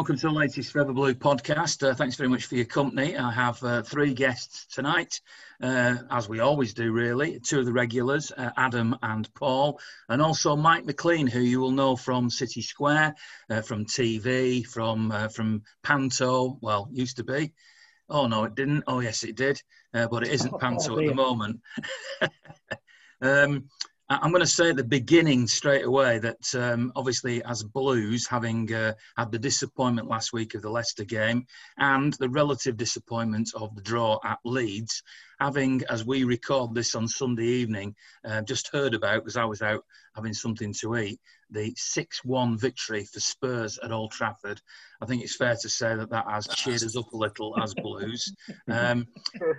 Welcome to the latest Forever Blue podcast. Uh, thanks very much for your company. I have uh, three guests tonight, uh, as we always do, really. Two of the regulars, uh, Adam and Paul, and also Mike McLean, who you will know from City Square, uh, from TV, from uh, from Panto. Well, used to be. Oh no, it didn't. Oh yes, it did, but it isn't Panto oh, at the moment. um, I'm going to say at the beginning straight away that um, obviously, as Blues, having uh, had the disappointment last week of the Leicester game and the relative disappointment of the draw at Leeds, having, as we record this on Sunday evening, uh, just heard about, because I was out having something to eat, the 6 1 victory for Spurs at Old Trafford. I think it's fair to say that that has cheered us up a little as Blues. Um,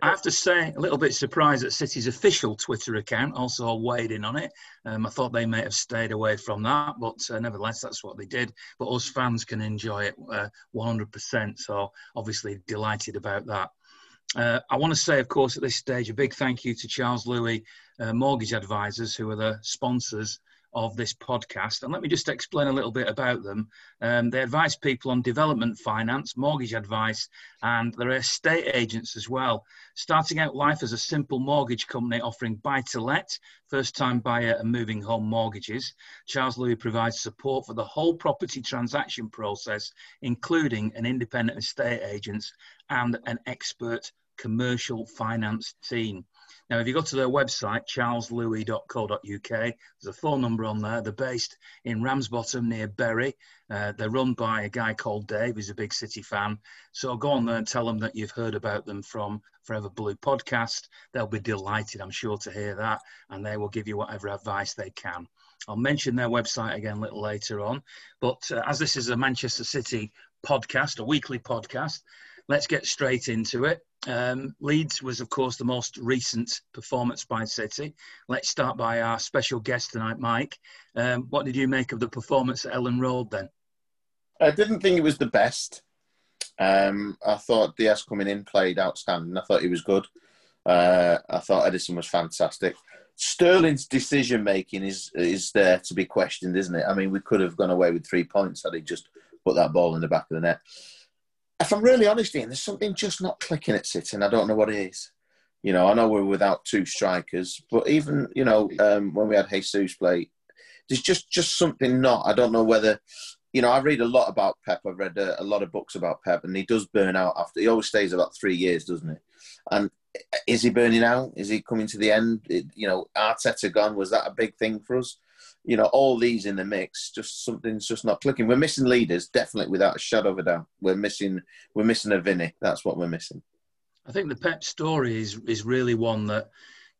I have to say, a little bit surprised that City's official Twitter account also weighed in on it. Um, I thought they may have stayed away from that, but uh, nevertheless, that's what they did. But us fans can enjoy it uh, 100%. So obviously, delighted about that. Uh, I want to say, of course, at this stage, a big thank you to Charles Louis uh, Mortgage Advisors, who are the sponsors of this podcast. And let me just explain a little bit about them. Um, they advise people on development finance, mortgage advice, and they're estate agents as well. Starting out life as a simple mortgage company offering buy to let, first time buyer, and moving home mortgages, Charles Louis provides support for the whole property transaction process, including an independent estate agent and an expert commercial finance team. Now, if you go to their website, charleslouis.co.uk, there's a phone number on there. They're based in Ramsbottom near Bury. Uh, they're run by a guy called Dave, who's a big City fan. So go on there and tell them that you've heard about them from Forever Blue podcast. They'll be delighted, I'm sure, to hear that, and they will give you whatever advice they can. I'll mention their website again a little later on. But uh, as this is a Manchester City podcast, a weekly podcast, let's get straight into it. Um, Leeds was, of course, the most recent performance by City. Let's start by our special guest tonight, Mike. Um, what did you make of the performance at Elland Road then? I didn't think it was the best. Um, I thought Dias coming in played outstanding. I thought he was good. Uh, I thought Ederson was fantastic. Sterling's decision making is is there to be questioned, isn't it? I mean, we could have gone away with three points had he just put that ball in the back of the net if I'm really honest, Ian, there's something just not clicking at City, and I don't know what it is. You know, I know we're without two strikers, but even you know um, when we had Jesus play, there's just just something not. I don't know whether you know. I read a lot about Pep. I've read a, a lot of books about Pep, and he does burn out after. He always stays about three years, doesn't he? And is he burning out? Is he coming to the end? It, you know, Arteta gone. Was that a big thing for us? You know, all these in the mix, just something's just not clicking. We're missing leaders, definitely, without a shadow of a doubt. We're missing, we're missing a Vinny. That's what we're missing. I think the Pep story is is really one that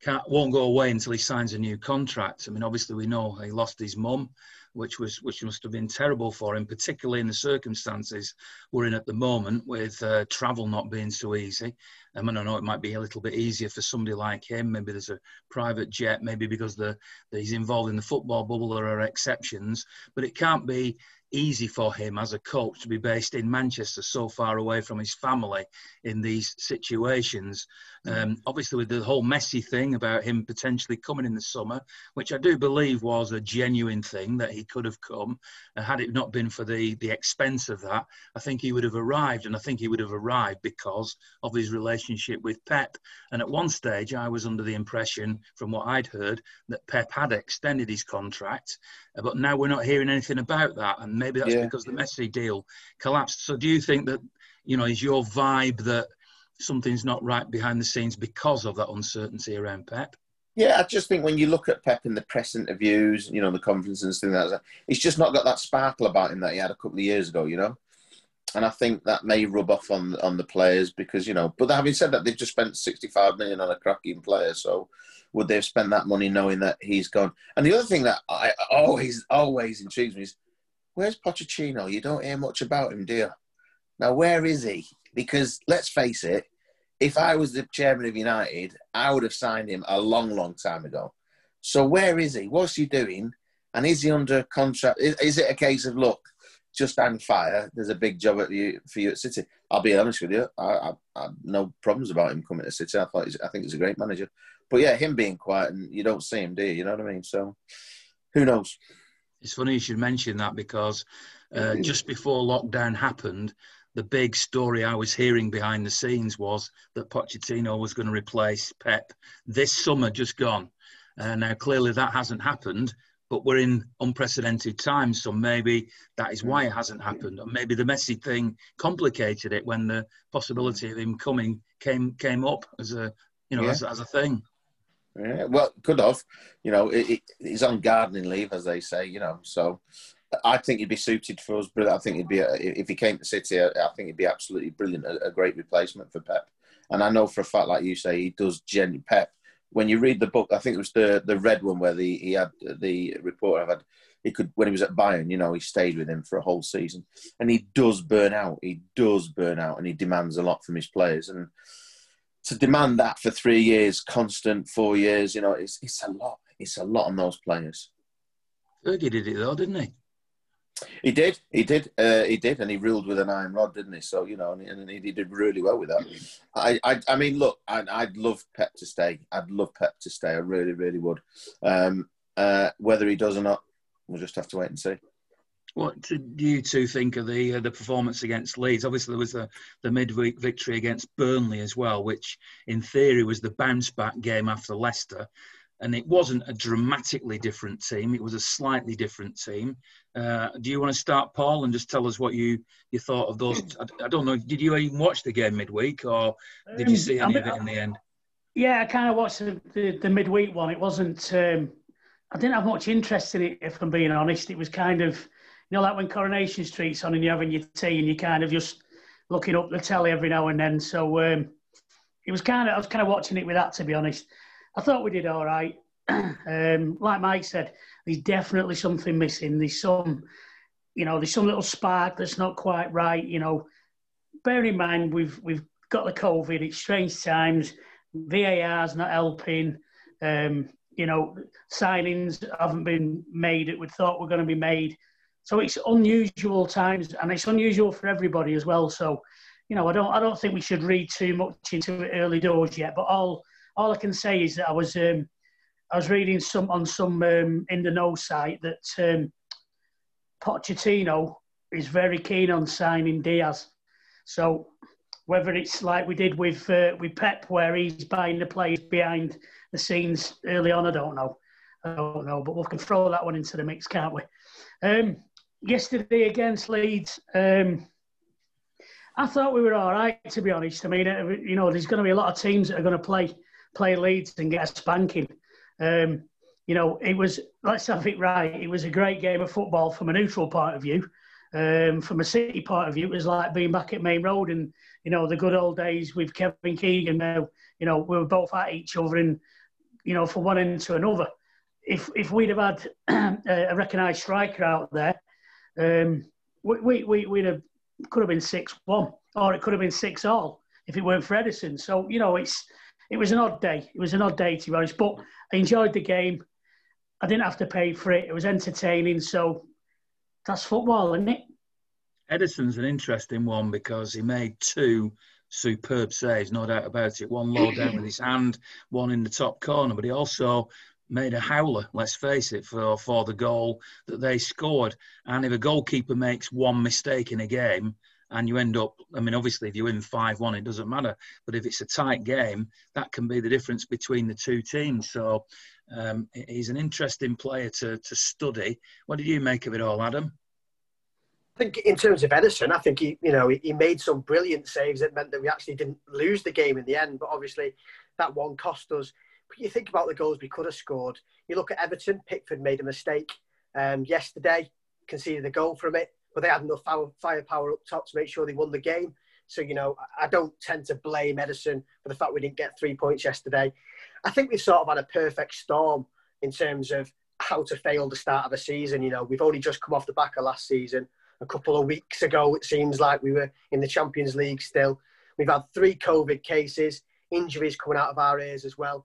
can't, won't go away until he signs a new contract. I mean, obviously we know he lost his mum, which was which must have been terrible for him, particularly in the circumstances we're in at the moment with uh, travel not being so easy. Um, and I know it might be a little bit easier for somebody like him. Maybe there's a private jet, maybe because the, the he's involved in the football bubble. There are exceptions, but it can't be easy for him as a coach to be based in Manchester, so far away from his family in these situations. Mm. Um, obviously, with the whole Messi thing about him potentially coming in the summer, which I do believe was a genuine thing that he could have come. Uh, had it not been for the the expense of that, I think he would have arrived, and I think he would have arrived because of his relationship with Pep. And at one stage, I was under the impression, from what I'd heard, that Pep had extended his contract, but now we're not hearing anything about that, and maybe that's yeah. because the Messi deal collapsed. So, do you think that you know is your vibe that something's not right behind the scenes because of that uncertainty around Pep? Yeah, I just think when you look at Pep in the press interviews, you know, the conferences and things like that, he's just not got that sparkle about him that he had a couple of years ago, you know. And I think that may rub off on on the players because you know. But having said that, they've just spent sixty five million on a cracking player, so would they have spent that money knowing that he's gone? And the other thing that I always always intrigues me is where's Pochettino? You don't hear much about him, do you? Now, where is he? Because let's face it, if I was the chairman of United, I would have signed him a long, long time ago. So where is he? What's he doing? And is he under contract? Is, is it a case of look, just on fire? There's a big job at you, for you at City. I'll be honest with you, I, I, I have no problems about him coming to City. I thought I think he's a great manager. But yeah, him being quiet and you don't see him, do you? You know what I mean? So who knows? It's funny you should mention that because uh, just before lockdown happened, the big story I was hearing behind the scenes was that Pochettino was going to replace Pep this summer, just gone. Uh, now, clearly, that hasn't happened, but we're in unprecedented times, so maybe that is why it hasn't happened. Or maybe the Messi thing complicated it when the possibility of him coming came came up as a you know yeah. as, as a thing. Yeah, well, could have. You know, it, it, he's on gardening leave, as they say. You know, so I think he'd be suited for us. But I think he'd be a, if he came to City. I, I think he'd be absolutely brilliant, a, a, great replacement for Pep. And I know for a fact, like you say, he does genuine Pep. When you read the book, I think it was the the red one where the he had the reporter had he could when he was at Bayern, you know, he stayed with him for a whole season, and he does burn out. He does burn out, and he demands a lot from his players. And to demand that for three years, constant, four years, you know, it's it's a lot. It's a lot on those players. Fergie did it though, didn't he? He did, he did, uh, he did, and he ruled with an iron rod, didn't he? So you know, and, and he did really well with that. I, I, I mean, look, I, would love Pep to stay. I'd love Pep to stay. I really, really would. Um, uh, whether he does or not, we'll just have to wait and see. What do you two think of the uh, the performance against Leeds? Obviously, there was the, the midweek victory against Burnley as well, which in theory was the bounce back game after Leicester. And it wasn't a dramatically different team; it was a slightly different team. Uh, do you want to start, Paul, and just tell us what you, you thought of those? I, I don't know. Did you even watch the game midweek, or did you um, see any um, of it in the end? Yeah, I kind of watched the, the, the midweek one. It wasn't. Um, I didn't have much interest in it, if I'm being honest. It was kind of you know, like when Coronation Street's on and you're having your tea and you're kind of just looking up the telly every now and then. So um, it was kind of, I was kind of watching it with that, to be honest. I thought we did all right. um, like Mike said, there's definitely something missing. There's some, you know, there's some little spark that's not quite right. You know, bear in mind we've we've got the COVID. It's strange times. VAR's not helping. Um, you know, signings haven't been made that we thought were going to be made. So it's unusual times, and it's unusual for everybody as well. So, you know, I don't I don't think we should read too much into it early doors yet. But all all I can say is that I was um, I was reading some on some um, in the know site that um, Pochettino is very keen on signing Dias. So whether it's like we did with uh, with Pep, where he's buying the players behind the scenes early on, I don't know. I don't know, but we can throw that one into the mix, can't we? Um, yesterday against Leeds, um, I thought we were all right, to be honest. I mean, uh, you know, there's going to be a lot of teams that are going to play play Leeds and get a spanking. Um, you know, it was, let's have it right, it was a great game of football from a neutral point of view. Um, from a city point of view, it was like being back at Maine Road and, you know, the good old days with Kevin Keegan. Now, you know, we were both at each other and, you know, from one end to another. If, if we'd have had a recognised striker out there, um, we, we, we'd have could have been six one, or it could have been six all if it weren't for Ederson. So you know, it's it was an odd day. It was an odd day to be honest, but I enjoyed the game. I didn't have to pay for it. It was entertaining. So that's football, isn't it? Ederson's an interesting one because he made two superb saves, no doubt about it. One low down with his hand, one in the top corner, but he also made a howler, let's face it, for, for the goal that they scored. And if a goalkeeper makes one mistake in a game and you end up, I mean, obviously, if you win 5 1, it doesn't matter. But if it's a tight game, that can be the difference between the two teams. So um, he's an interesting player to, to study. What did you make of it all, Adam? I think in terms of Ederson, I think he, you know, he made some brilliant saves that meant that we actually didn't lose the game in the end. But obviously, that one cost us But you think about the goals we could have scored. You look at Everton, Pickford made a mistake um, yesterday, conceded a goal from it, but they had enough firepower up top to make sure they won the game. So, you know, I don't tend to blame Ederson for the fact we didn't get three points yesterday. I think we've sort of had a perfect storm in terms of how to fail the start of a season. You know, we've only just come off the back of last season. A couple of weeks ago, it seems like we were in the Champions League still. We've had three COVID cases, injuries coming out of our ears as well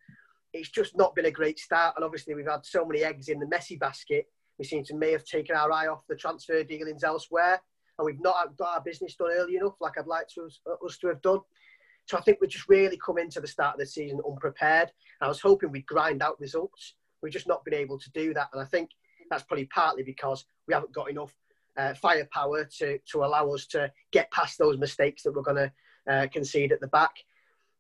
it's just not been a great start. And obviously, we've had so many eggs in the Messi basket. We seem to may have taken our eye off the transfer dealings elsewhere, and we've not got our business done early enough, like I'd like to us to have done. So I think we just really come into the start of the season unprepared. I was hoping we'd grind out results. We've just not been able to do that. And I think that's probably partly because we haven't got enough uh, firepower to, to allow us to get past those mistakes that we're going to uh, concede at the back.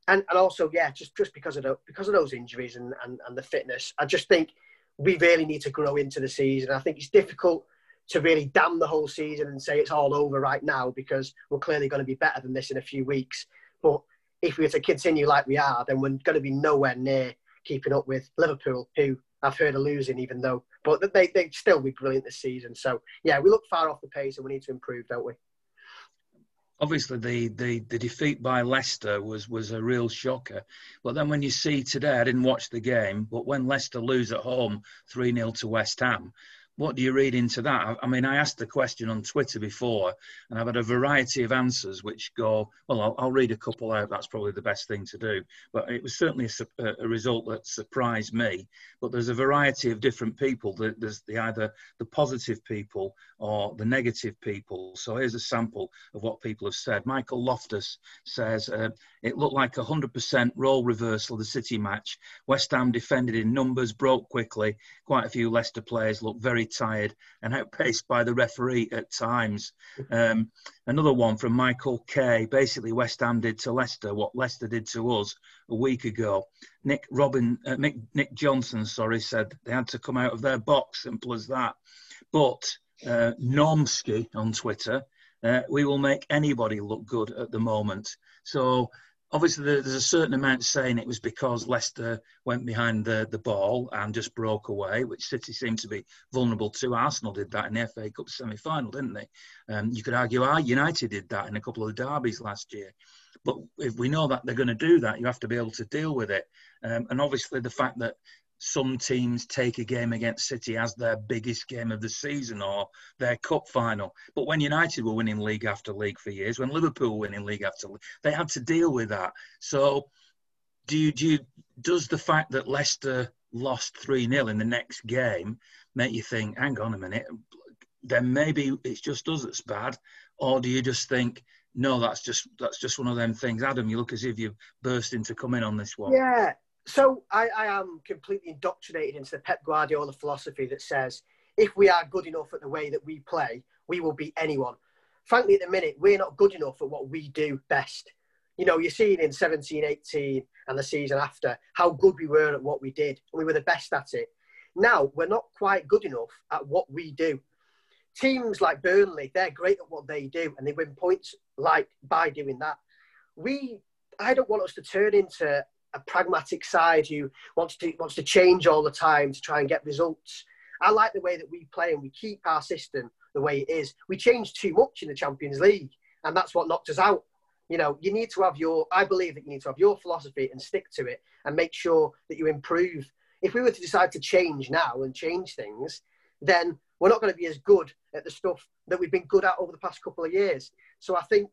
And, and also, yeah, just, just because of the, because of those injuries and, and, and the fitness, I just think we really need to grow into the season. I think it's difficult to really damn the whole season and say it's all over right now because we're clearly going to be better than this in a few weeks. But if we were to continue like we are, then we're going to be nowhere near keeping up with Liverpool, who I've heard are losing, even though, but they they still be brilliant this season. So yeah, we look far off the pace, and we need to improve, don't we? Obviously, the, the, the defeat by Leicester was was a real shocker. But then when you see today, I didn't watch the game, but when Leicester lose at home three 0 to West Ham, what do you read into that? I mean, I asked the question on Twitter before, and I've had a variety of answers which go, well, I'll, I'll read a couple out. That's probably the best thing to do. But it was certainly a, a, result that surprised me. But there's a variety of different people. There's the either the positive people or the negative people. So here's a sample of what people have said. Michael Loftus says uh, it looked like a 100% role reversal of the City match. West Ham defended in numbers, broke quickly. Quite a few Leicester players looked very tired and outpaced by the referee at times. Um, another one from Michael Kay. Basically, West Ham did to Leicester what Leicester did to us a week ago. Nick Robin, uh, Nick, Nick Johnson, sorry, said they had to come out of their box. Simple as that. But uh, Normsky on Twitter, uh, we will make anybody look good at the moment. So obviously there's a certain amount saying it was because Leicester went behind the, the ball and just broke away, which City seemed to be vulnerable to. Arsenal did that in the FA Cup semi-final, didn't they? Um, you could argue our United did that in a couple of the derbies last year. But if we know that they're going to do that, you have to be able to deal with it. Um, and obviously the fact that some teams take a game against City as their biggest game of the season or their cup final. But when United were winning league after league for years, when Liverpool were winning league after league, they had to deal with that. So, do you, do you, does the fact that Leicester lost 3 0 in the next game make you think, hang on a minute, then maybe it's just us that's bad? Or do you just think, no, that's just that's just one of them things. Adam, you look as if you've burst into come in on this one. Yeah, so I, I am completely indoctrinated into the Pep Guardiola philosophy that says if we are good enough at the way that we play, we will beat anyone. Frankly, at the minute, we're not good enough at what we do best. You know, you're seeing in 17, 18 and the season after how good we were at what we did. We were the best at it. Now, we're not quite good enough at what we do. Teams like Burnley, they're great at what they do and they win points like by doing that. We, I don't want us to turn into a pragmatic side who wants to wants to change all the time to try and get results. I like the way that we play and we keep our system the way it is. We change too much in the Champions League, and that's what knocked us out. You know, you need to have your. I believe that you need to have your philosophy and stick to it, and make sure that you improve. If we were to decide to change now and change things, then we're not going to be as good at the stuff that we've been good at over the past couple of years. So I think,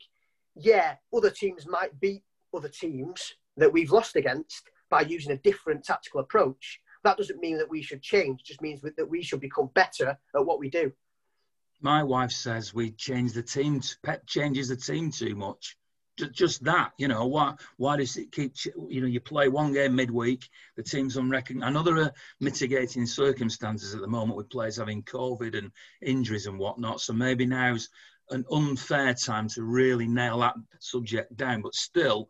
yeah, other teams might beat other teams, that we've lost against by using a different tactical approach, that doesn't mean that we should change. It just means that we should become better at what we do. My wife says we change the team. Pep changes the team too much. Just that, you know, why why does it keep, you know, you play one game midweek, the team's unrecognized. There are mitigating circumstances at the moment with players having COVID and injuries and whatnot. So maybe now's an unfair time to really nail that subject down. But still,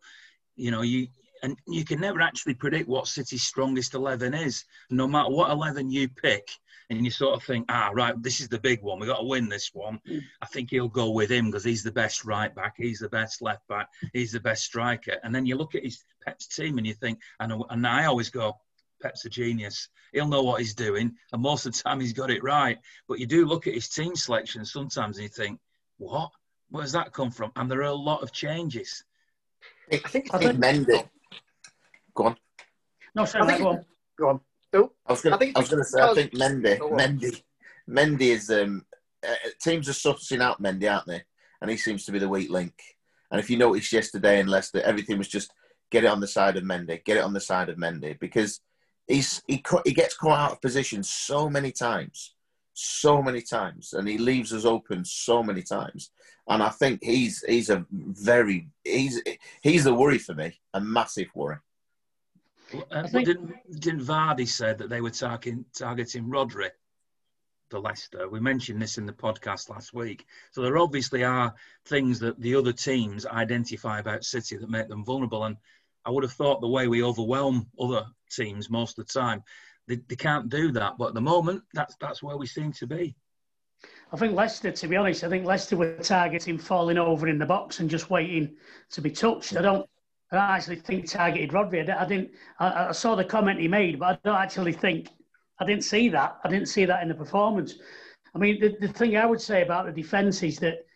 you know, you and you can never actually predict what City's strongest eleven is. No matter what eleven you pick, and you sort of think, ah, right, this is the big one. We got to win this one. Mm. I think he'll go with him because he's the best right back, he's the best left back, he's the best striker. And then you look at his Pep's team and you think, and and I always go, Pep's a genius. He'll know what he's doing, and most of the time he's got it right. But you do look at his team selection sometimes and you think, what? Where's that come from? And there are a lot of changes. I think, I think Mendy. Go on. No, sorry, think, go on. Go on. No, I was going to say, I think Mendy, Mendy, Mendy is. Um, uh, teams are sussing out Mendy, aren't they? And he seems to be the weak link. And if you noticed yesterday in Leicester, everything was just get it on the side of Mendy, get it on the side of Mendy, because he's he he gets caught out of position so many times, so many times, and he leaves us open so many times and I think he's he's a very he's he's a worry for me, a massive worry. Uh, think... didn't, didn't Vardy said that they were targeting targeting Rodri? to Leicester. We mentioned this in the podcast last week. So there obviously are things that the other teams identify about City that make them vulnerable. And I would have thought the way we overwhelm other teams most of the time, they, they can't do that. But at the moment, that's that's where we seem to be. I think Leicester, to be honest, I think Leicester were targeting falling over in the box and just waiting to be touched. I don't, I don't actually think targeted Rodri. I didn't. I, I saw the comment he made, but I don't actually think. I didn't see that. I didn't see that in the performance. I mean, the, the thing I would say about the defence is that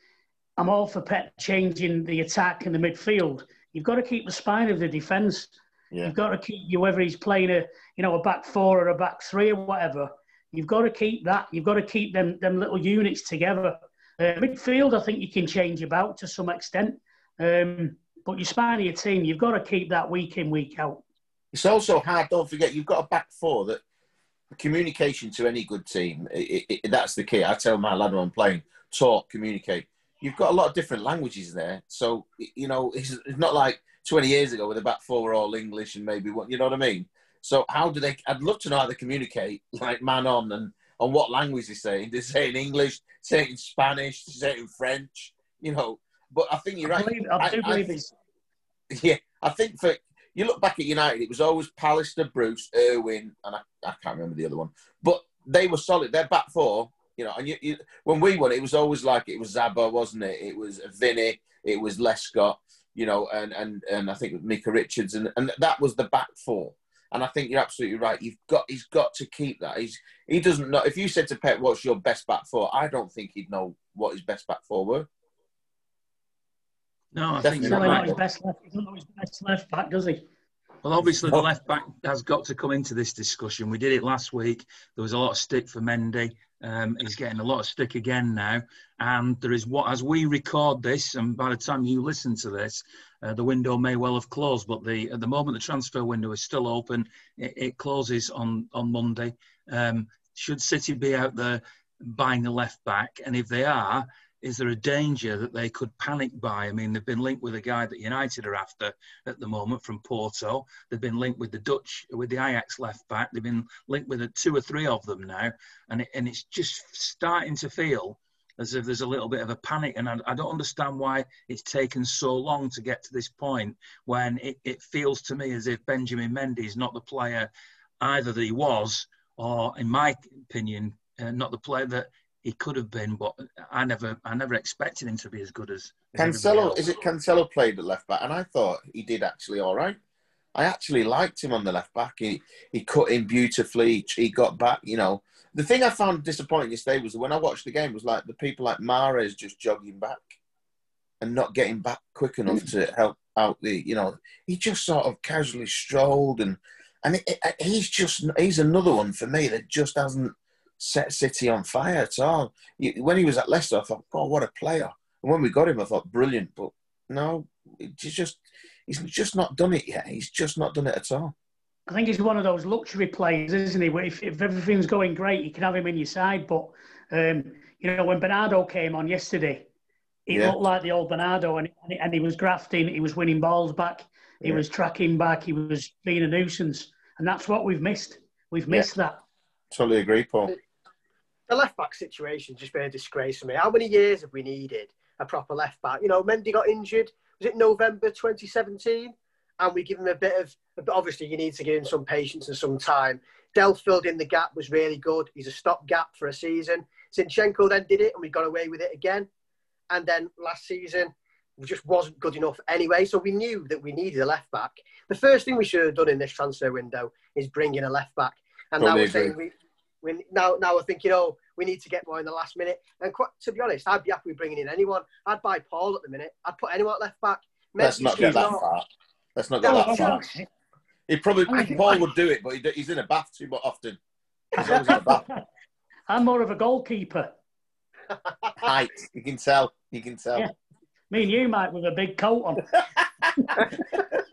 I'm all for Pep changing the attack and the midfield. You've got to keep the spine of the defence. Yeah. You've got to keep you whether he's playing a you know a back four or a back three or whatever. You've got to keep that. You've got to keep them them little units together. Uh, midfield, I think you can change about to some extent, um, but your spine of your team, you've got to keep that week in week out. It's also hard. Don't forget, you've got a back four that communication to any good team. It, it, that's the key. I tell my lad when I'm playing, talk, communicate. You've got a lot of different languages there, so you know it's, it's not like 20 years ago where the back four were all English and maybe what you know what I mean. So how do they? I'd love to know how they communicate, like man on, and on what language they say. They say in English, say it in Spanish, say it in French. You know, but I think you're I right. Believe, I, do believe it's. Yeah, I think for you look back at United, it was always Pallister, Bruce, Irwin, and I, I can't remember the other one, but they were solid. Their back four, you know, and you, you, when we won, it was always like it was Zaba, wasn't it? It was Vinny, it was Lescott, you know, and and and I think Micah Richards, and and that was the back four. And I think you're absolutely right. You've got he's got to keep that. He's he doesn't know. If you said to Pep, "What's your best back four? I don't think he'd know what his best back four were. No, I think he's really not his best left. He's not his best left back, does he? Well, obviously, the left back has got to come into this discussion. We did it last week. There was a lot of stick for Mendy. Um, he's getting a lot of stick again now. And there is what, as we record this, and by the time you listen to this, uh, the window may well have closed. But the at the moment, the transfer window is still open. It, it closes on on Monday. Um, should City be out there buying a left back? And if they are, is there a danger that they could panic buy? I mean, they've been linked with a guy that United are after at the moment from Porto. They've been linked with the Dutch, with the Ajax left back. They've been linked with two or three of them now, and it, and it's just starting to feel as if there's a little bit of a panic. And I, I don't understand why it's taken so long to get to this point when it, it feels to me as if Benjamin Mendy is not the player either that he was, or in my opinion, uh, not the player that he could have been, but I never, I never expected him to be as good as, as Cancelo. Is it Cancelo played at left back, and I thought he did actually all right. I actually liked him on the left back. He he cut in beautifully. He got back. You know, the thing I found disappointing yesterday was when I watched the game was like the people like Mahrez just jogging back and not getting back quick enough to help out the. You know, he just sort of casually strolled and and it, it, he's just he's another one for me that just hasn't set City on fire at all. When he was at Leicester, I thought, God, what a player. And when we got him, I thought, brilliant. But no, he's just he's just not done it yet. He's just not done it at all. I think he's one of those luxury players, isn't he? If, if everything's going great, you can have him in your side. But um, you know, when Bernardo came on yesterday, he yeah. looked like the old Bernardo, and, and he was grafting. He was winning balls back. He yeah. was tracking back. He was being a nuisance, and that's what we've missed. We've missed yeah. that. Totally agree, Paul the left back situation just been a disgrace for me. How many years have we needed a proper left back? You know, Mendy got injured. Was it November 2017? And we give him a bit of. Obviously, you need to give him some patience and some time. Delph filled in the gap, was really good. He's a stopgap for a season. Zinchenko then did it, and we got away with it again. And then last season, just wasn't good enough anyway. So we knew that we needed a left back. The first thing we should have done in this transfer window is bring in a left back. And now we're saying we, we, now, now I think you know we need to get more in the last minute. And quite, to be honest, I'd be happy with bringing in anyone. I'd buy Paul at the minute. I'd put anyone at left back. Let's not get that far. Let's not get that far. He probably Paul would do it, but he's in a bath too often. I'm more of a goalkeeper. Height, you can tell. You can tell. Yeah. Me and you, Mike, with a big coat on.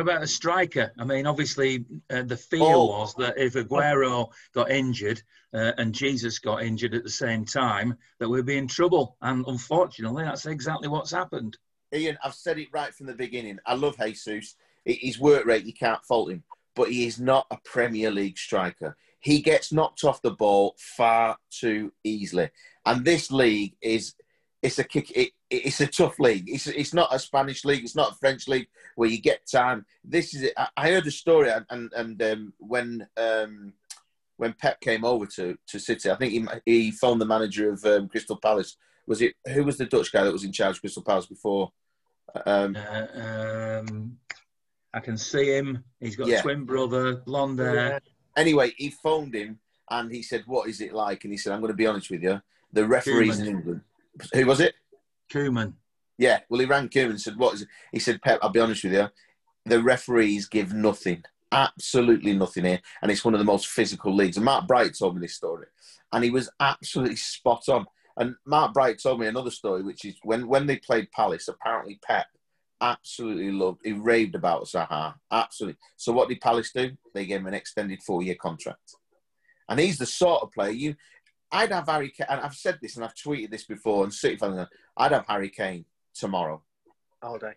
What about a striker? I mean, obviously, uh, the fear oh. was that if Aguero got injured uh, and Jesus got injured at the same time, that we'd be in trouble. And unfortunately, that's exactly what's happened. Ian, I've said it right from the beginning. I love Jesus. His work rate, you can't fault him. But he is not a Premier League striker. He gets knocked off the ball far too easily, and this league is it's a kick. It, it's a tough league. It's it's not a Spanish league. It's not a French league where you get time. This is. It. I heard a story, and and um, when um, when Pep came over to to City, I think he he phoned the manager of um, Crystal Palace. Was it who was the Dutch guy that was in charge of Crystal Palace before? Um, uh, um, I can see him. He's got yeah. a twin brother, blonde hair. Anyway, he phoned him and he said, "What is it like?" And he said, "I'm going to be honest with you. The referees Koeman. in England. Who was it? Koeman. Yeah. Well, he rang Koeman and said, "What is it?" He said, "Pep, I'll be honest with you. The referees give nothing, absolutely nothing here, and it's one of the most physical leagues." And Mark Bright told me this story, and he was absolutely spot on. And Mark Bright told me another story, which is when when they played Palace, apparently Pep absolutely loved, he raved about Zaha, absolutely. So what did Palace do? They gave him an extended four-year contract, and he's the sort of player you. I'd have Harry Kane, and I've said this and I've tweeted this before, and City fans, I'd have Harry Kane tomorrow. All day.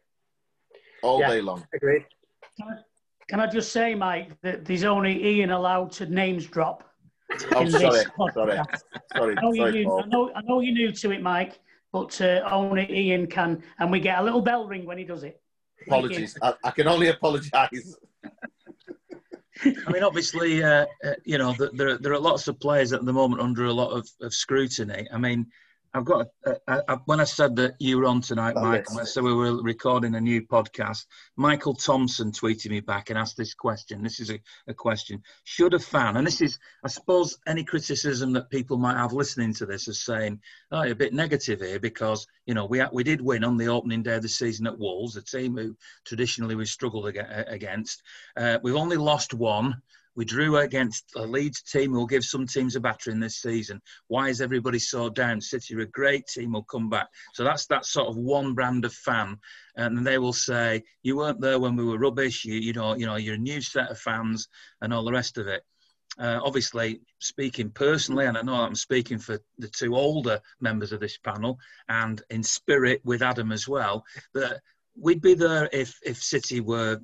All yeah, day long. Agreed. Can I, can I just say, Mike, that there's only Ian allowed to names drop. Oh, sorry. sorry. Sorry. I know, sorry, you, I, know, I know you're new to it, Mike, but uh, only Ian can, and we get a little bell ring when he does it. Apologies. I, I, can only apologise. I mean, obviously, uh, uh, you know, there, there are lots of players at the moment under a lot of, of scrutiny. I mean, I've got a, a, a, when I said that you were on tonight, oh, Michael. Yes. So we were recording a new podcast. Michael Thompson tweeted me back and asked this question. This is a, question: Should a fan, and this is, I suppose, any criticism that people might have listening to this is saying, "Oh, you're a bit negative here," because you know we we did win on the opening day of the season at Wolves, a team who traditionally we struggled against. Uh, we've only lost one. We drew against a Leeds team who will give some teams a battering this season. Why is everybody so down? City are a great team, will come back. So that's that sort of one brand of fan. And they will say, You weren't there when we were rubbish, you, you know, you know, you're a new set of fans and all the rest of it. Uh, obviously, speaking personally, and I know I'm speaking for the two older members of this panel, and in spirit with Adam as well, that we'd be there if if City were,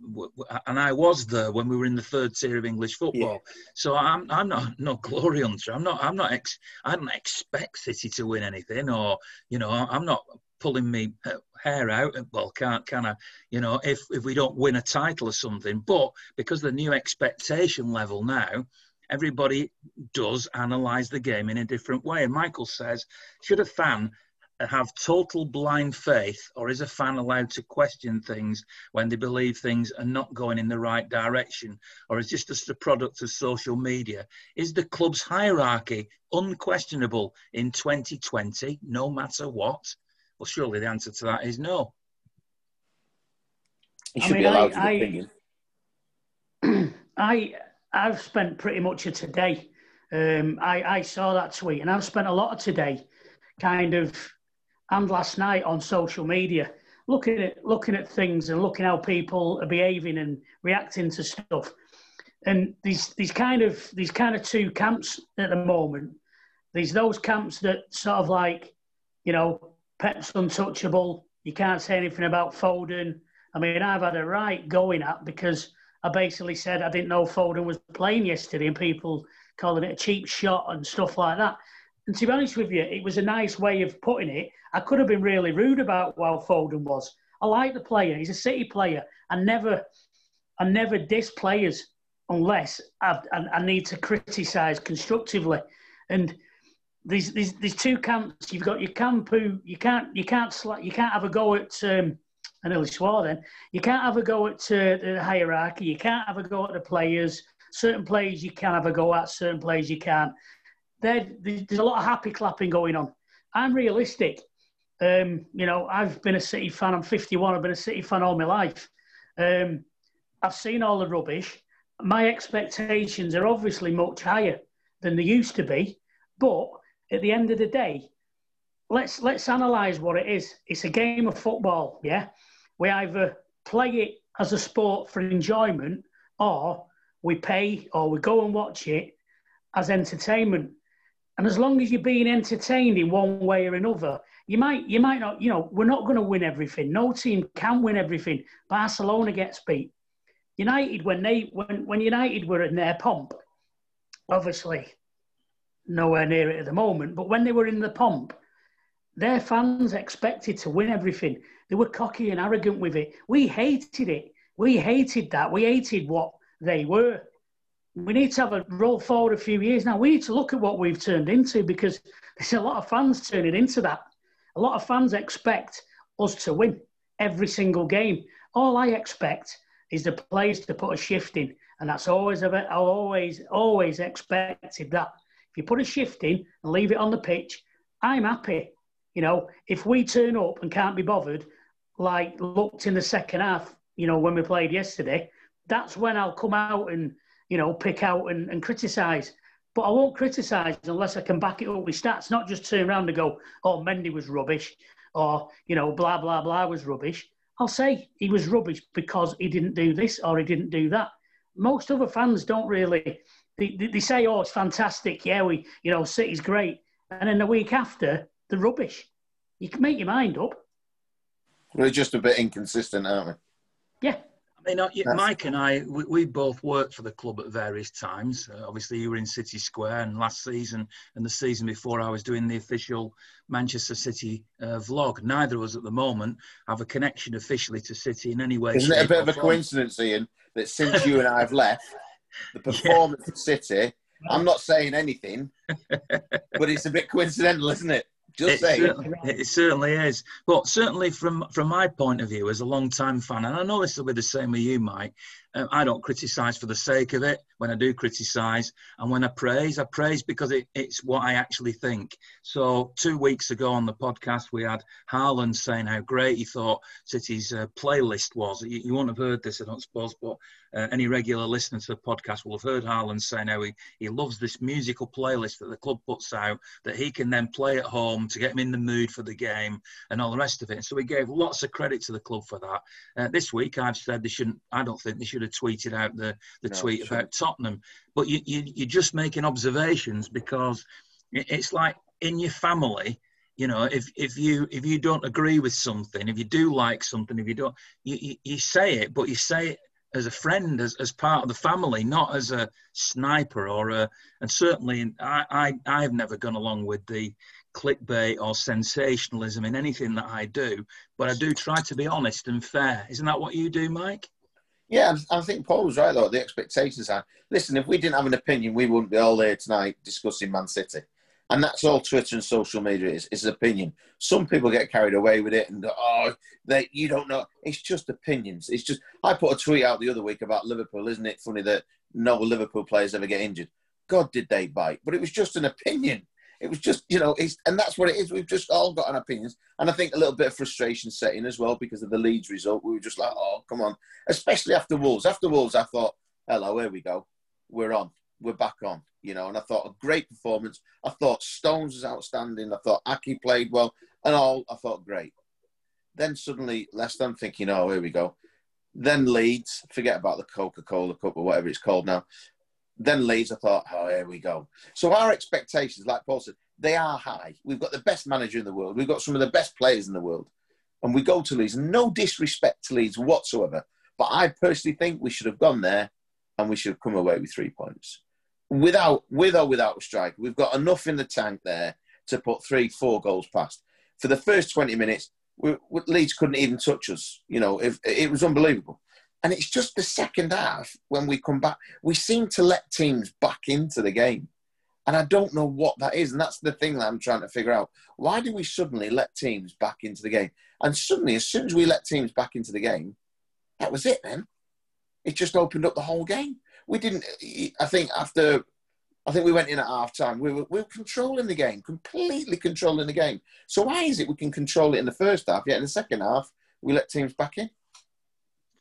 and I was there when we were in the third tier of English football. Yeah. So I'm I'm not no glory hunter. I'm not I'm not ex, I don't expect City to win anything, or you know I'm not pulling me uh, hair out. Well, can't can I? You know if if we don't win a title or something, but because the new expectation level now. Everybody does analyse the game in a different way. And Michael says, should a fan have total blind faith, or is a fan allowed to question things when they believe things are not going in the right direction, or is this just a product of social media? Is the club's hierarchy unquestionable in 2020, no matter what? Well, surely the answer to that is no. You should I mean, be allowed I, to opinion. I, I've spent pretty much a today. Um, I, I saw that tweet, and I've spent a lot of today kind of and last night on social media, looking at looking at things and looking how people are behaving and reacting to stuff. And these these kind of these kind of two camps at the moment. These those camps that sort of like, you know, Pep's untouchable. You can't say anything about Foden. I mean, I've had a right going at because I basically said I didn't know Foden was playing yesterday, and people calling it a cheap shot and stuff like that. And to be honest with you, it was a nice way of putting it. I could have been really rude about how Foden was. I like the player. He's a City player. I never, I never diss players unless I, I, I need to criticise constructively. And these, these these two camps. You've got your camp who you can't you can't you can't have a go at. Um, I nearly swore then. You can't have a go at uh, the hierarchy. You can't have a go at the players. Certain players you can have a go at. Certain players you can't there's a lot of happy clapping going on. I'm realistic. Um, you know, I've been a City fan. I'm 51. I've been a City fan all my life. Um, I've seen all the rubbish. My expectations are obviously much higher than they used to be. But at the end of the day, let's let's analyse what it is. It's a game of football. Yeah, we either play it as a sport for enjoyment, or we pay, or we go and watch it as entertainment. And as long as you're being entertained in one way or another, you might you might not, you know, we're not going to win everything. No team can win everything. Barcelona gets beat. United when they when when United were in their pomp, obviously nowhere near it at the moment. But when they were in the pomp, their fans expected to win everything. They were cocky and arrogant with it. We hated it. We hated that. We hated what they were. We need to have a roll forward a few years now. We need to look at what we've turned into because there's a lot of fans turning into that. A lot of fans expect us to win every single game. All I expect is the players to put a shift in, and that's always I always always expected that. If you put a shift in and leave it on the pitch, I'm happy. You know, if we turn up and can't be bothered, like looked in the second half, you know, when we played yesterday, that's when I'll come out and, you know, pick out and, and criticise. But I won't criticise unless I can back it up with stats, not just turn around and go, oh, Mendy was rubbish or, you know, blah, blah, blah was rubbish. I'll say he was rubbish because he didn't do this or he didn't do that. Most other fans don't really, they, they say, oh, it's fantastic. Yeah, we, you know, City's great. And then the week after, the rubbish. You can make your mind up. We're just a bit inconsistent, aren't we? Yeah. I mean, Mike and I, we, we, both worked for the club at various times. Uh, obviously, you were in City Square, and last season and the season before, I was doing the official Manchester City uh, vlog. Neither of us at the moment have a connection officially to City in any way. Isn't it a bit of a form. coincidence, Ian, that since you and I have left, the performance yeah. of City, I'm not saying anything, but it's a bit coincidental, isn't it? Just it certainly, it certainly is. But certainly from from my point of view as a long time fan, and I know this will be the same with you, Mike. Um, I don't criticise for the sake of it. When I do criticise, and when I praise, I praise because it, it's what I actually think. So two weeks ago on the podcast, we had Harlan saying how great he thought City's uh, playlist was. You, you, won't have heard this, I don't suppose, but uh, any regular listener to the podcast will have heard Harlan saying how he, he loves this musical playlist that the club puts out that he can then play at home to get him in the mood for the game and all the rest of it. And so we gave lots of credit to the club for that. Uh, this week, I've said they shouldn't. I don't think they should have tweeted out the, the no, tweet about Tottenham. But you, you, you're just making observations because it's like in your family, you know, if, if you if you don't agree with something, if you do like something, if you don't, you, you, you say it, but you say it as a friend, as, as part of the family, not as a sniper or a. And certainly, I, I I've never gone along with the clickbait or sensationalism in anything that I do, but I do try to be honest and fair. Isn't that what you do, Mike? Yeah, I think Paul was right though. The expectations are listen. If we didn't have an opinion, we wouldn't be all here tonight discussing Man City, and that's all Twitter and social media is. Is opinion. Some people get carried away with it and go, oh, they you don't know. It's just opinions. It's just. I put a tweet out the other week about Liverpool. Isn't it funny that no Liverpool players ever get injured? God, did they bite? But it was just an opinion. It was just, you know, and that's what it is. We've just all got an opinions. And I think a little bit of frustration setting as well because of the Leeds result. We were just like, oh, come on. Especially after Wolves. After Wolves, I thought, hello, here we go. We're on. We're back on, you know. And I thought a great performance. I thought Stones was outstanding. I thought Aké played well. And all, I thought great. Then suddenly, Leicester, I'm thinking, oh, here we go. Then Leeds, forget about the Coca Cola Cup or whatever it's called now then Leeds, I thought, oh, here we go. So our expectations, like Paul said, they are high. We've got the best manager in the world. We've got some of the best players in the world. And we go to Leeds. No disrespect to Leeds whatsoever. But I personally think we should have gone there and we should have come away with three points. Without, with or without a strike, we've got enough in the tank there to put three, four goals past. For the first 20 minutes, we, Leeds couldn't even touch us. You know, if, it was unbelievable. And it's just the second half when we come back, we seem to let teams back into the game. And I don't know what that is. And that's the thing that I'm trying to figure out. Why do we suddenly let teams back into the game? And suddenly, as soon as we let teams back into the game, that was it then. It just opened up the whole game. We didn't, I think after, I think we went in at half time, we were, we were controlling the game, completely controlling the game. So why is it we can control it in the first half, yet in the second half, we let teams back in?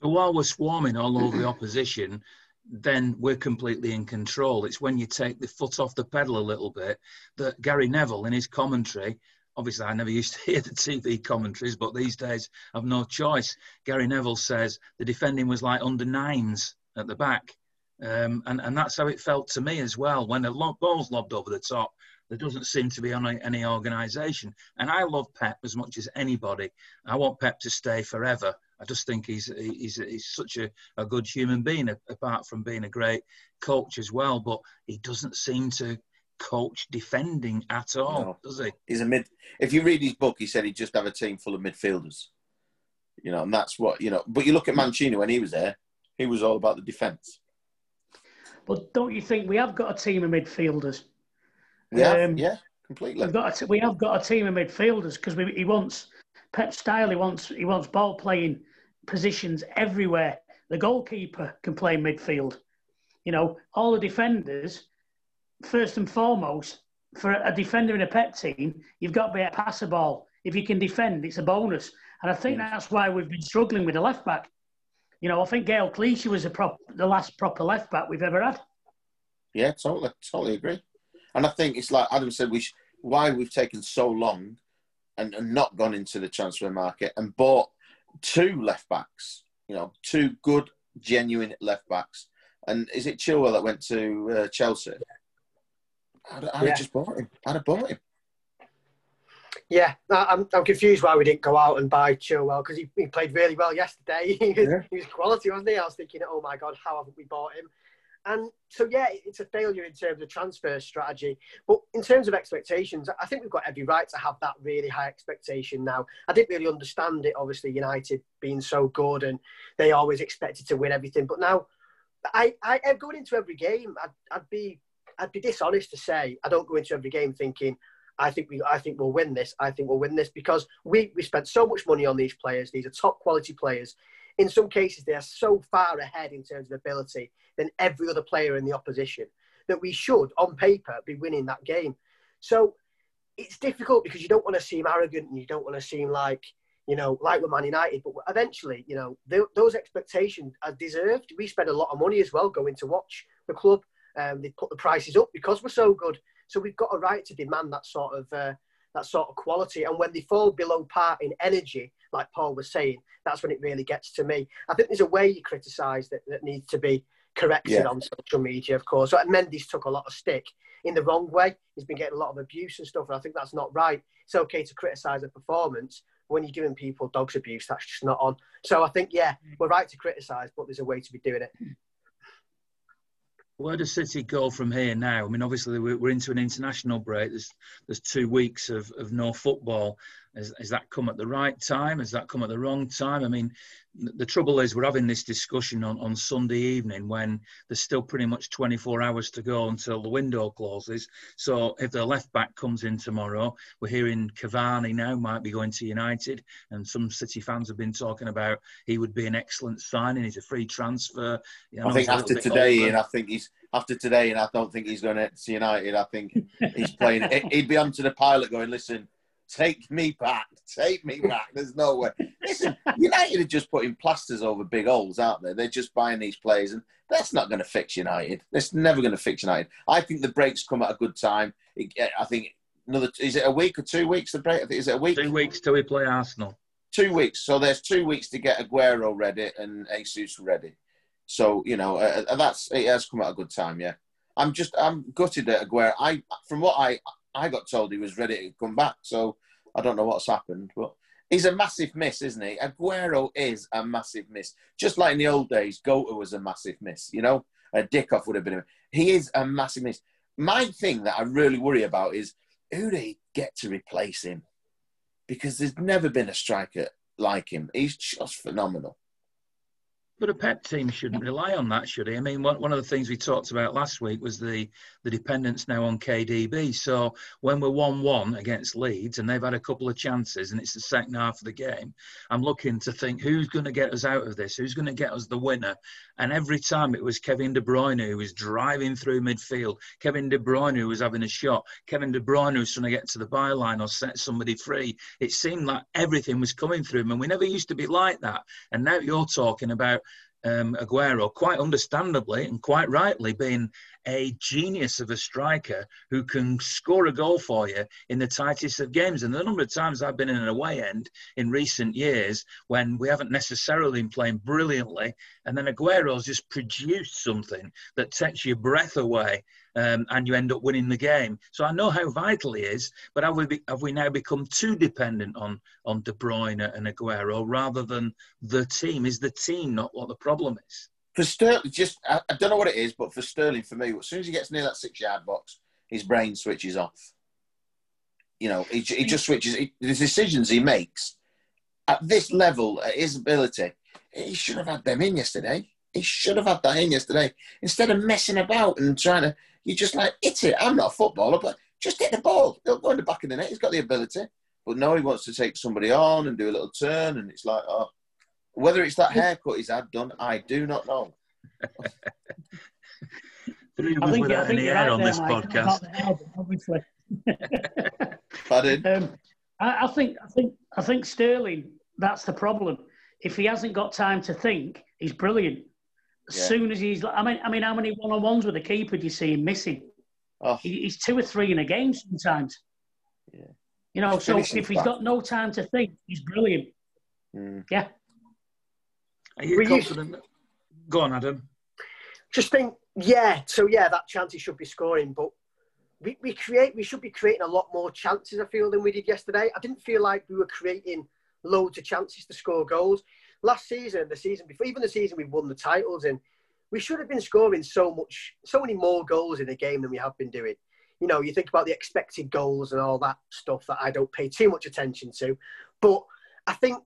So while we're swarming all over the opposition, then we're completely in control. It's when you take the foot off the pedal a little bit that Gary Neville, in his commentary, obviously I never used to hear the TV commentaries, but these days I've no choice. Gary Neville says the defending was like under nines at the back. Um, and, and that's how it felt to me as well. When the ball's lobbed over the top, There doesn't seem to be any, any organisation. And I love Pep as much as anybody. I want Pep to stay forever. I just think he's he's, he's such a, a good human being, apart from being a great coach as well. But he doesn't seem to coach defending at all, no. does he? He's a mid. If you read his book, he said he'd just have a team full of midfielders. You know, and that's what you know. But you look at Mancini when he was there; he was all about the defence. But don't you think we have got a team of midfielders? Yeah, um, yeah, completely. We've got a, we have got a team of midfielders because he wants Pep style. He wants he wants ball playing positions everywhere. The goalkeeper can play midfield. You know, all the defenders. First and foremost, for a defender in a Pep team, you've got to be able to pass a ball. If you can defend, it's a bonus. And I think that's why we've been struggling with the left back. You know, I think Gael Clichy was prop, the last proper left back we've ever had. Yeah, totally, totally agree. And I think it's like Adam said, we sh- why we've taken so long and, and not gone into the transfer market and bought two left backs. You know, two good, genuine left backs. And is it Chilwell that went to uh, Chelsea? I'd, I'd yeah. just bought him. I'd have bought him. Yeah, I'm, I'm confused why we didn't go out and buy Chilwell because he, he played really well yesterday. he, was, yeah. he was quality, wasn't he? I was thinking, oh my God, how haven't we bought him? And so, yeah, it's a failure in terms of transfer strategy. But in terms of expectations, I think we've got every right to have that really high expectation now. I didn't really understand it, obviously, United being so good and they always expected to win everything. But now, I, I going into every game, I'd, I'd be I'd be dishonest to say I don't go into every game thinking I think we I think we'll win this. I think we'll win this because we we spent so much money on these players. These are top quality players. In some cases, they are so far ahead in terms of ability than every other player in the opposition that we should, on paper, be winning that game. So it's difficult because you don't want to seem arrogant and you don't want to seem like you know like we're Man United. But eventually, you know, those expectations are deserved. We spend a lot of money as well going to watch the club. Um, they put the prices up because we're so good. So we've got a right to demand that sort of uh, that sort of quality. And when they fall below par in energy, like Paul was saying, that's when it really gets to me. I think there's a way you criticise that, that needs to be corrected yeah. on social media, of course. So Mendy's took a lot of stick in the wrong way. He's been getting a lot of abuse and stuff, and I think that's not right. It's okay to criticise a performance. When you're giving people dogs abuse, that's just not on. So I think, yeah, we're right to criticise, but there's a way to be doing it. Where does City go from here now? I mean, obviously we're into an international break. There's there's two weeks of, of no football. Has, has that come at the right time? Has that come at the wrong time? I mean, the trouble is we're having this discussion on, on Sunday evening when there's still pretty much 24 hours to go until the window closes. So if the left back comes in tomorrow, we're hearing Cavani now might be going to United, and some City fans have been talking about he would be an excellent signing. He's a free transfer. You know, I think after today, and I think he's after today, and I don't think he's going to United. I think he's playing. he'd be on to the pilot going, listen Take me back. Take me back. There's no way. Listen, United are just putting plasters over big holes, aren't they? They're just buying these players, and that's not going to fix United. That's never going to fix United. I think the breaks come at a good time. I think another. Is it a week or two weeks? The break. Is it a week? Two weeks till we play Arsenal. Two weeks. So there's two weeks to get Aguero ready and Jesus ready. So you know uh, uh, that's it has come at a good time. Yeah. I'm just I'm gutted at Aguero. I from what I I got told he was ready to come back. So I don't know what's happened, but he's a massive miss, isn't he? Aguero is a massive miss. Just like in the old days, Goater was a massive miss. You know, a Dickov would have been. A, he is a massive miss. My thing that I really worry about is who do they get to replace him? Because there's never been a striker like him. He's just phenomenal. But a Pep team shouldn't rely on that, should he? I mean, one, one of the things we talked about last week was the, the dependence now on KDB. So when we're 1 1 against Leeds and they've had a couple of chances and it's the second half of the game, I'm looking to think who's going to get us out of this? Who's going to get us the winner? And every time it was Kevin De Bruyne who was driving through midfield, Kevin De Bruyne who was having a shot, Kevin De Bruyne who was trying to get to the byline or set somebody free. It seemed like everything was coming through him. And we never used to be like that. And now you're talking about um, Aguero, quite understandably and quite rightly, being a genius of a striker who can score a goal for you in the tightest of games. And the number of times I've been in an away end in recent years when we haven't necessarily been playing brilliantly, and then Aguero's just produced something that takes your breath away. Um, and you end up winning the game. So I know how vital he is, but have we be, have we now become too dependent on on De Bruyne and Aguero rather than the team? Is the team not what the problem is? For Sterling, just I, I don't know what it is, but for Sterling, for me, as soon as he gets near that six-yard box, his brain switches off. You know, he, he just switches. He, the decisions he makes at this level, at his ability, he should have had them in yesterday. He should have had that in yesterday. Instead of messing about and trying to, you just like, hit it. I'm not a footballer, but just hit the ball. Don't go in the back of the net. He's got the ability. But now he wants to take somebody on and do a little turn, and it's like, oh, whether it's that haircut he's had done, I do not know. Three of us without any hair on this Mike, podcast. Hair, obviously. Pardon? Um, I, I, think, I think, I think Sterling. That's the problem. If he hasn't got time to think, he's brilliant. As yeah. soon as he's, I mean, I mean, how many one-on-ones with the keeper do you see him missing? Oh. He, he's two or three in a game sometimes. Yeah. You know, so if he's got no time to think, he's brilliant. Mm. Yeah. Are you confident? Go on, Adam. Just think, yeah. So yeah, that chance he should be scoring, but we, we create we should be creating a lot more chances. I feel than we did yesterday. I didn't feel like we were creating loads of chances to score goals last season, the season before, even the season we won the titles, and we should have been scoring so much, so many more goals in a game than we have been doing. You know, you think about the expected goals and all that stuff that I don't pay too much attention to, but I think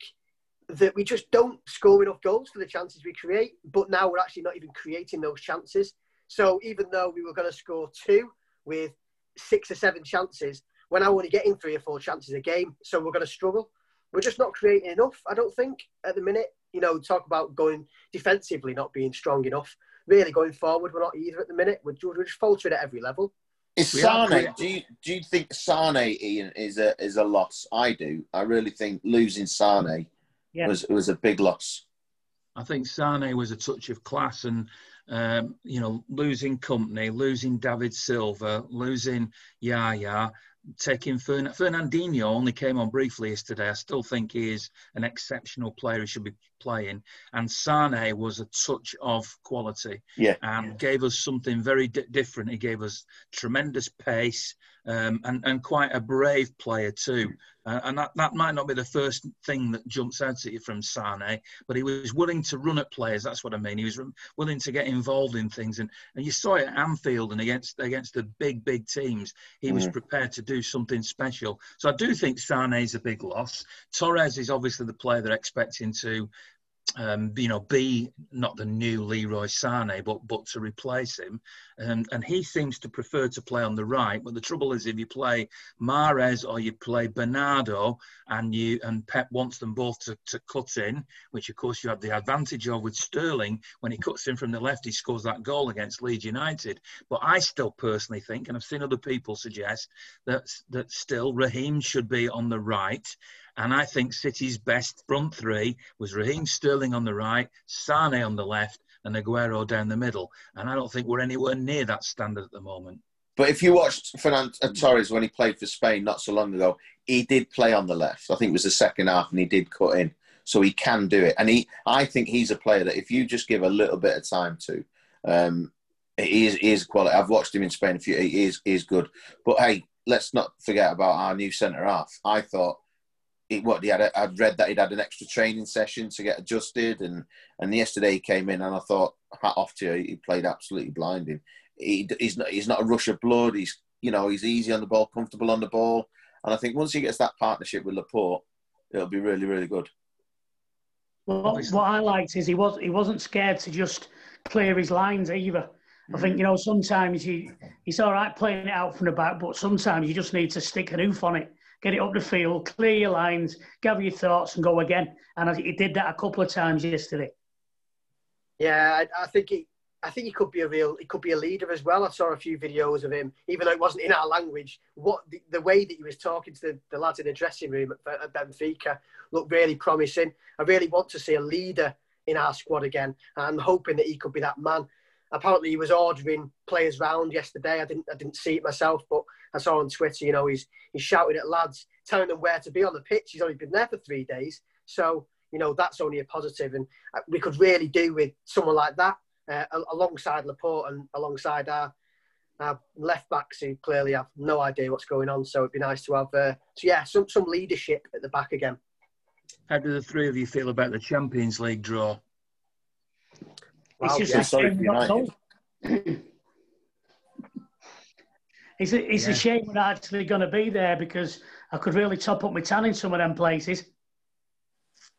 that we just don't score enough goals for the chances we create. But now we're actually not even creating those chances. So even though we were going to score two with six or seven chances, we're now only getting three or four chances a game. So we're going to struggle. We're just not creating enough, I don't think, at the minute. You know, talk about going defensively, not being strong enough. Really, going forward, we're not either at the minute. We're, we're just faltering at every level. Is Sane? Do you do you think Sane Ian is a is a loss? I do. I really think losing Sane yeah. was was a big loss. I think Sane was a touch of class, and um, you know, losing Kompany, losing David Silva, losing Yaya, taking Fern- Fernandinho only came on briefly yesterday. I still think he is an exceptional player He should be playing. And Sane was a touch of quality yeah. and gave us something very di- different. He gave us tremendous pace um, and, and quite a brave player too. Uh, and that, that might not be the first thing that jumps out at you from Sane, but he was willing to run at players. That's what I mean. He was willing to get involved in things, and, and you saw it at Anfield and against against the big big teams. He mm. was prepared to do something special. So I do think Sane is a big loss. Torres is obviously the player they're expecting to um, you know, be not the new Leroy Sane, but but to replace him, and and he seems to prefer to play on the right. But the trouble is, if you play Mahrez or you play Bernardo, and you and Pep wants them both to, to cut in, which of course you have the advantage of with Sterling when he cuts in from the left, he scores that goal against Leeds United. But I still personally think, and I've seen other people suggest that that still Raheem should be on the right and I think City's best front three was Raheem Sterling on the right, Sane on the left, and Aguero down the middle. And I don't think we're anywhere near that standard at the moment. But if you watched Fernando uh, Torres when he played for Spain not so long ago, he did play on the left. I think it was the second half, and he did cut in, so he can do it. And he, I think he's a player that if you just give a little bit of time to, um, he is, he is quality. I've watched him in Spain a few. He is, he is good. But hey, let's not forget about our new centre half. I thought what he had, a, I'd read that he'd had an extra training session to get adjusted, and and yesterday he came in, and I thought, hat off to you, he played absolutely blinding. He, he's not he's not a rush of blood. He's you know he's easy on the ball, comfortable on the ball, and I think once he gets that partnership with Laporte, it'll be really really good. Well, what I liked is he was he wasn't scared to just clear his lines either. I think mm. you know sometimes you he's all right playing it out from the back, but sometimes you just need to stick an oof on it get it up the field, clear your lines, gather your thoughts, and go again. And he did that a couple of times yesterday. Yeah, I, I think he. I think he could be a real, he could be a leader as well. I saw a few videos of him, even though it wasn't in our language. What the, the way that he was talking to the, the lads in the dressing room at, at Benfica looked really promising. I really want to see a leader in our squad again. I'm hoping that he could be that man apparently he was ordering players round yesterday. I didn't I didn't see it myself, but I saw on Twitter, you know, he's he's shouting at lads, telling them where to be on the pitch. He's only been there for three days, so you know that's only a positive. positive, and uh, we could really do with someone like that uh, alongside Laporte and alongside our have left backs who clearly have no idea what's going on. So it'd be nice to have, uh, so yeah, some some leadership at the back again. How do the three of you feel about the Champions League draw? Wow, it's just yeah. a shame not told. It's a, it's yeah. a shame we're not actually going to be there because I could really top up my tan in some of them places.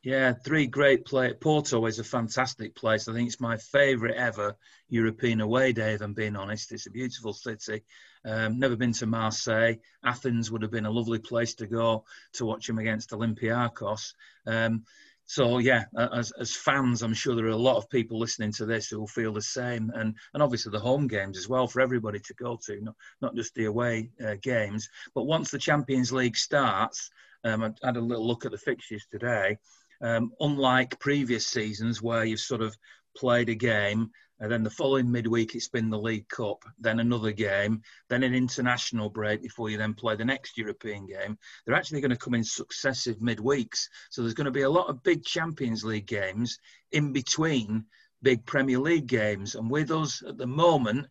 Yeah, three great play. Porto is a fantastic place. I think it's my favourite ever European away day, if I'm being honest. It's a beautiful city. Um, never been to Marseille. Athens would have been a lovely place to go to watch him against Olympiacos. Um, so yeah, as, as fans, I'm sure there are a lot of people listening to this who will feel the same, and and obviously the home games as well for everybody to go to, not not just the away uh, games. But once the Champions League starts, um, I had a little look at the fixtures today. Um, unlike previous seasons where you've sort of played a game and then the following midweek it's been the League Cup, then another game, then an international break before you then play the next European game. They're actually going to come in successive midweeks. So there's going to be a lot of big Champions League games in between big Premier League games. And with us at the moment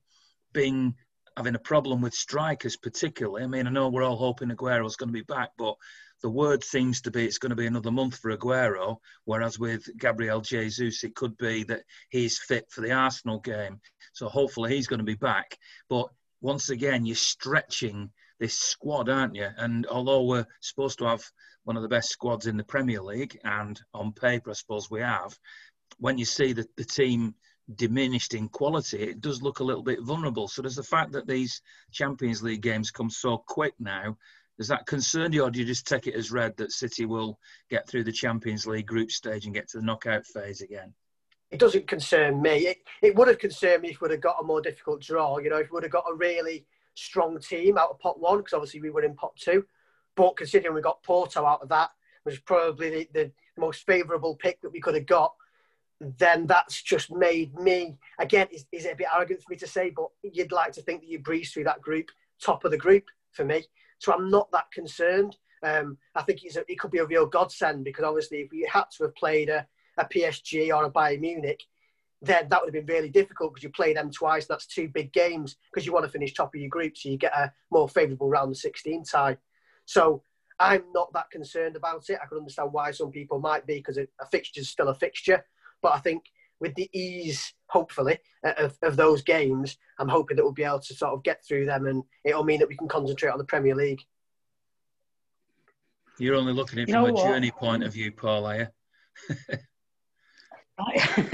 being having a problem with strikers particularly, I mean I know we're all hoping Aguero's going to be back, but the word seems to be it's going to be another month for Aguero, whereas with Gabriel Jesus, it could be that he's fit for the Arsenal game. So hopefully he's going to be back. But once again, you're stretching this squad, aren't you? And although we're supposed to have one of the best squads in the Premier League, and on paper, I suppose we have, when you see the, the team diminished in quality, it does look a little bit vulnerable. So there's the fact that these Champions League games come so quick now does that concern you, or do you just take it as read that City will get through the Champions League group stage and get to the knockout phase again? It doesn't concern me. It, it would have concerned me if we would have got a more difficult draw. You know, if we would have got a really strong team out of pot one, because obviously we were in pot two. But considering we got Porto out of that, which is probably the, the most favourable pick that we could have got, then that's just made me again. Is, is it a bit arrogant for me to say, but you'd like to think that you breeze through that group, top of the group for me. So I'm not that concerned. Um, I think a, it could be a real godsend because obviously if we had to have played a, a PSG or a Bayern Munich, then that would have been really difficult because you play them twice. That's two big games because you want to finish top of your group so you get a more favourable round of 16 tie. So I'm not that concerned about it. I can understand why some people might be because a fixture is still a fixture. But I think with the ease, hopefully, uh, of, of those games, I'm hoping that we'll be able to sort of get through them and it'll mean that we can concentrate on the Premier League. You're only looking at it you from a what? journey point of view, Paul, are you?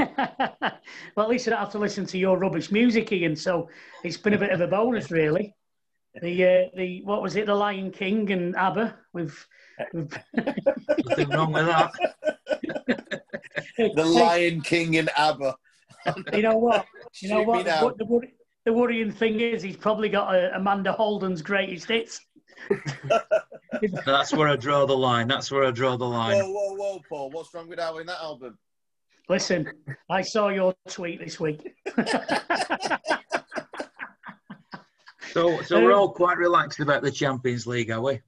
well, at least I don't have to listen to your rubbish music, Ian. So it's been a bit of a bonus, really. The uh, the what was it? The Lion King and ABBA. With, with... nothing wrong with that. the Lion King in ABBA. you know what? You know what? The, the, the, worrying thing is he's probably got a, Amanda Holden's greatest hits. That's where I draw the line. That's where I draw the line. Whoa, whoa, whoa, Paul! What's wrong with having that album? Listen, I saw your tweet this week. so, so we're all quite relaxed about the Champions League, are we?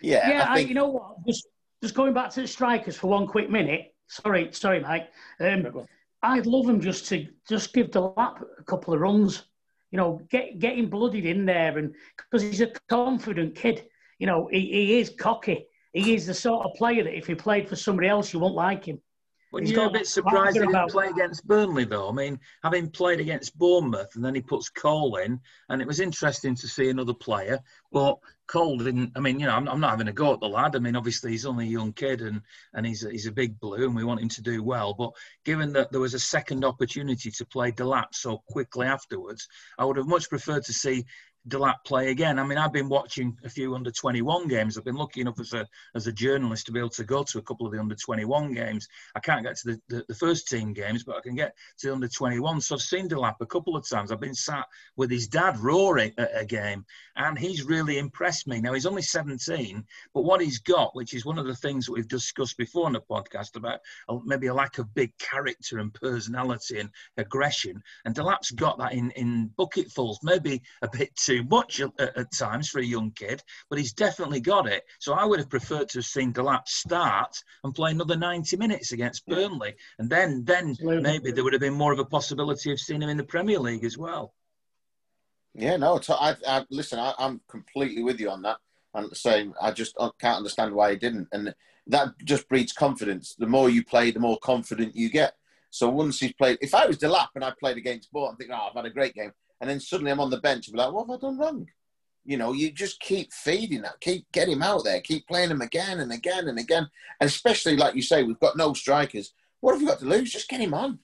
Yeah. Yeah. I think... I, you know what? Just, just going back to the strikers for one quick minute. Sorry, sorry, Mike. Um, I'd love him just to just give Delap a couple of runs. You know, get get him blooded in there, and because he's a confident kid. You know, he, he is cocky. He is the sort of player that if he played for somebody else, you won't like him. Well, you're a bit surprised he didn't play against Burnley, though. I mean, having played against Bournemouth and then he puts Cole in, and it was interesting to see another player. But Cole didn't. I mean, you know, I'm, I'm, not having a go at the lad. I mean, obviously he's only a young kid and and he's a, he's a big blue, and we want him to do well. But given that there was a second opportunity to play Delap so quickly afterwards, I would have much preferred to see Delap play again. I mean, I've been watching a few under 21 games. I've been lucky enough as a as a journalist to be able to go to a couple of the under 21 games. I can't get to the, the, the first team games, but I can get to the under 21. So I've seen Delap a couple of times. I've been sat with his dad Rory at a game, and he's really impressed me. Now he's only 17, but what he's got, which is one of the things that we've discussed before on the podcast about maybe a lack of big character and personality and aggression, and Delap's got that in in bucketfuls, maybe a bit too too much at, at, times for a young kid, but he's definitely got it. So I would have preferred to have seen Delap start and play another 90 minutes against Burnley, and then then Absolutely. maybe there would have been more of a possibility of seeing him in the Premier League as well. Yeah, no, I, I listen. I, am completely with you on that. And the same, I just can't understand why he didn't, and that just breeds confidence. The more you play, the more confident you get. So once he's played, if I was Delap and I played against Bournemouth, I'm thinking, oh, I've had a great game, and then suddenly I'm on the bench, and be like, what have I done wrong? You know, you just keep feeding that, keep get him out there, keep playing him again and again and again, and especially like you say, we've got no strikers. What have we got to lose? Just get him on,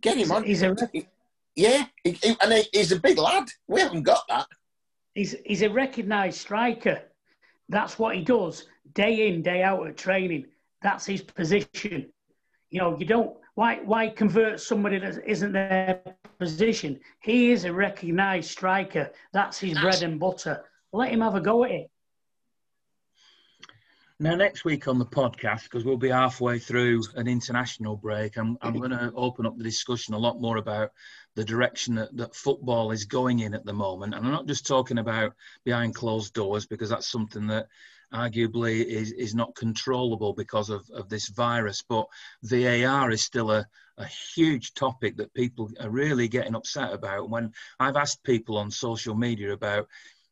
get him on. He's a yeah, he, he, and he, he's a big lad. We haven't got that. He's he's a recognised striker. That's what he does day in day out at training. That's his position. You know, you don't why why convert somebody that isn't their position? He is a recognised striker. That's his bread and butter. Let him have a go at it. Now, next week on the podcast, because we'll be halfway through an international break, I'm, I'm going to open up the discussion a lot more about the direction that, that football is going in at the moment. And I'm not just talking about behind closed doors, because that's something that arguably is, is not controllable because of, of this virus. But VAR is still a, a huge topic that people are really getting upset about. When I've asked people on social media about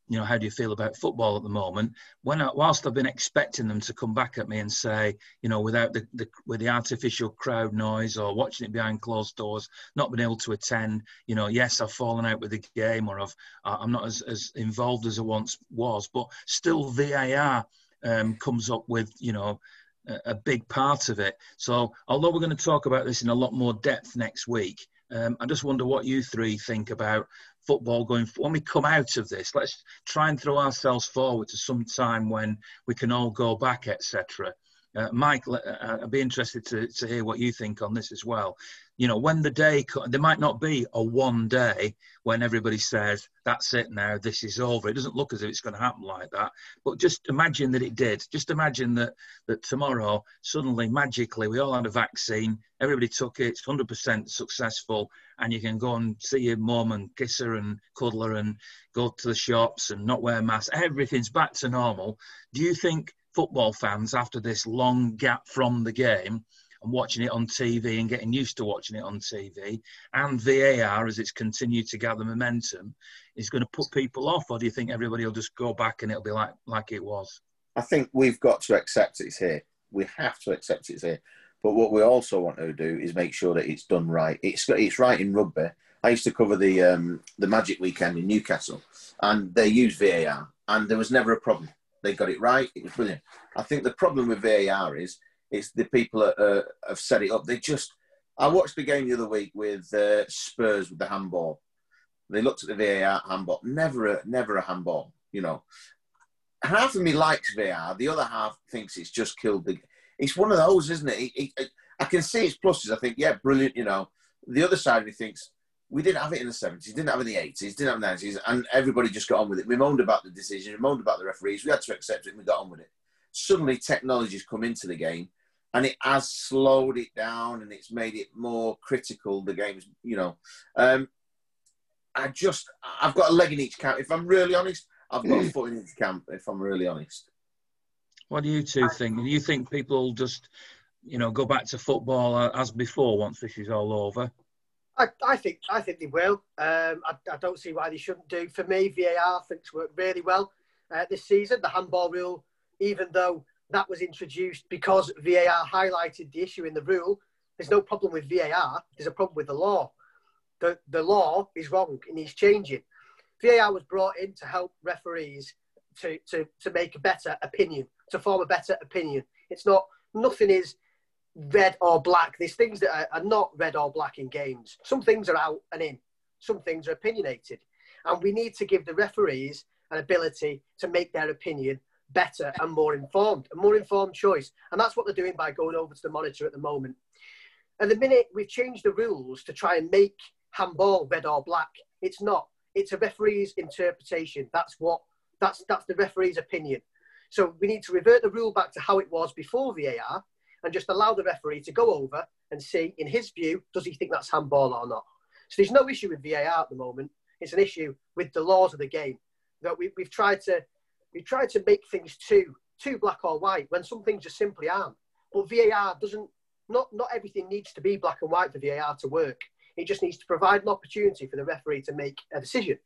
you know, how do you feel about football at the moment? When I, whilst I've been expecting them to come back at me and say, you know, without the, the with the artificial crowd noise or watching it behind closed doors, not been able to attend, you know, yes, I've fallen out with the game or I've I'm not as, as involved as I once was, but still VAR um, comes up with, you know, a, a big part of it. So although we're going to talk about this in a lot more depth next week, um, I just wonder what you three think about football going when we come out of this let's try and throw ourselves forward to some time when we can all go back etc uh, mike uh, i'd be interested to, to hear what you think on this as well you know, when the day, there might not be a one day when everybody says, that's it now, this is over. It doesn't look as if it's going to happen like that. But just imagine that it did. Just imagine that, that tomorrow, suddenly, magically, we all had a vaccine, everybody took it, it's 100% successful, and you can go and see your mum and kiss her and cuddle her and go to the shops and not wear masks. Everything's back to normal. Do you think football fans, after this long gap from the game, and watching it on TV and getting used to watching it on TV, and VAR as it's continued to gather momentum, is going to put people off, or do you think everybody will just go back and it'll be like like it was? I think we've got to accept it's here. We have to accept it's here. But what we also want to do is make sure that it's done right. It's it's right in rugby. I used to cover the um, the Magic weekend in Newcastle, and they used VAR, and there was never a problem. They got it right. It was brilliant. I think the problem with VAR is it's the people that uh, have set it up. They just. I watched the game the other week with uh, Spurs with the handball. They looked at the VAR handball. Never a never a handball. You know, half of me likes VAR. The other half thinks it's just killed the. It's one of those, isn't it? It, it? I can see its pluses. I think, yeah, brilliant. You know, the other side of me thinks we didn't have it in the 70s, didn't have it in the 80s, didn't have it in the 90s, and everybody just got on with it. We moaned about the decision, we moaned about the referees, we had to accept it, and we got on with it. Suddenly, technology's come into the game, and it has slowed it down and it's made it more critical. The game's, you know, um, I just I've got a leg in each camp. If I'm really honest, I've got a foot in each camp. If I'm really honest. What do you two think? Do you think people will just, you know, go back to football as before once this is all over? I, I think I think they will. Um, I, I, don't see why they shouldn't do. For me, VAR I think worked really well uh, this season. The handball rule, even though that was introduced because VAR highlighted the issue in the rule. There's no problem with VAR. There's a problem with the law. The, the law is wrong and needs changing. VAR was brought in to help referees to, to, to make a better opinion, to form a better opinion. It's not, nothing is red or black. There's things that are, are not red or black in games. Some things are out and in, some things are opinionated. And we need to give the referees an ability to make their opinion better and more informed, a more informed choice. And that's what they're doing by going over to the monitor at the moment. At the minute, we've changed the rules to try and make handball red or black. It's not. It's a referee's interpretation. That's what. That's that's the referee's opinion. So we need to revert the rule back to how it was before VAR, and just allow the referee to go over and see, in his view, does he think that's handball or not. So there's no issue with VAR at the moment. It's an issue with the laws of the game that we, we've tried to we try to make things too too black or white when some things just simply aren't. But VAR doesn't. Not not everything needs to be black and white for VAR to work. It just needs to provide an opportunity for the referee to make a decision.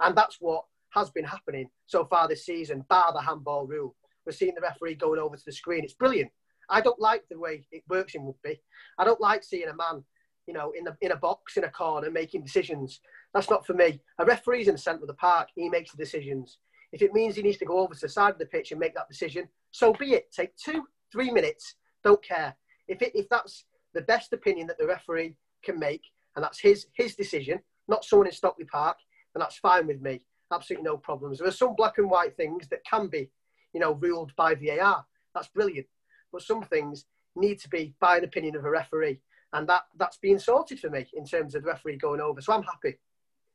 And that's what has been happening so far this season, bar the handball rule. We're seeing the referee going over to the screen. It's brilliant. I don't like the way it works in rugby. I don't like seeing a man, you know, in, the, in a box in a corner making decisions. That's not for me. A referee's in the centre of the park. He makes the decisions. If it means he needs to go over to the side of the pitch and make that decision, so be it. Take two, three minutes. Don't care. If, it, if that's the best opinion that the referee can make, and that's his his decision, not someone in Stockley Park, then that's fine with me. Absolutely no problems. There are some black and white things that can be, you know, ruled by VAR. That's brilliant. But some things need to be by an opinion of a referee. And that, that's being sorted for me in terms of the referee going over. So I'm happy.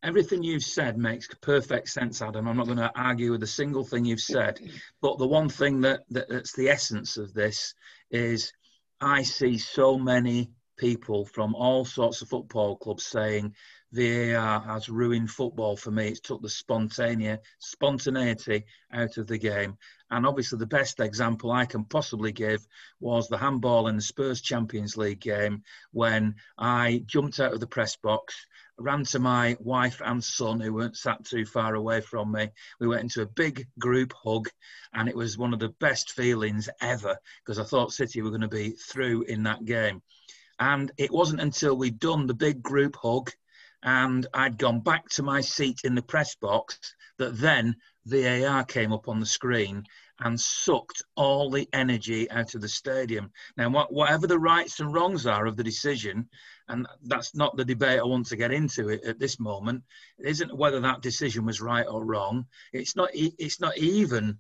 Everything you've said makes perfect sense, Adam. I'm not going to argue with a single thing you've said. But the one thing that, that that's the essence of this is I see so many people from all sorts of football clubs saying VAR has ruined football for me. It's took the spontaneity, spontaneity out of the game. And obviously, the best example I can possibly give was the handball in the Spurs Champions League game when I jumped out of the press box, ran to my wife and son, who weren't sat too far away from me. We went into a big group hug, and it was one of the best feelings ever because I thought City were going to be through in that game. And it wasn't until we'd done the big group hug and I'd gone back to my seat in the press box that then VAR came up on the screen and sucked all the energy out of the stadium. Now, whatever the rights and wrongs are of the decision, and that's not the debate I want to get into it at this moment, it isn't whether that decision was right or wrong. It's not. It's not even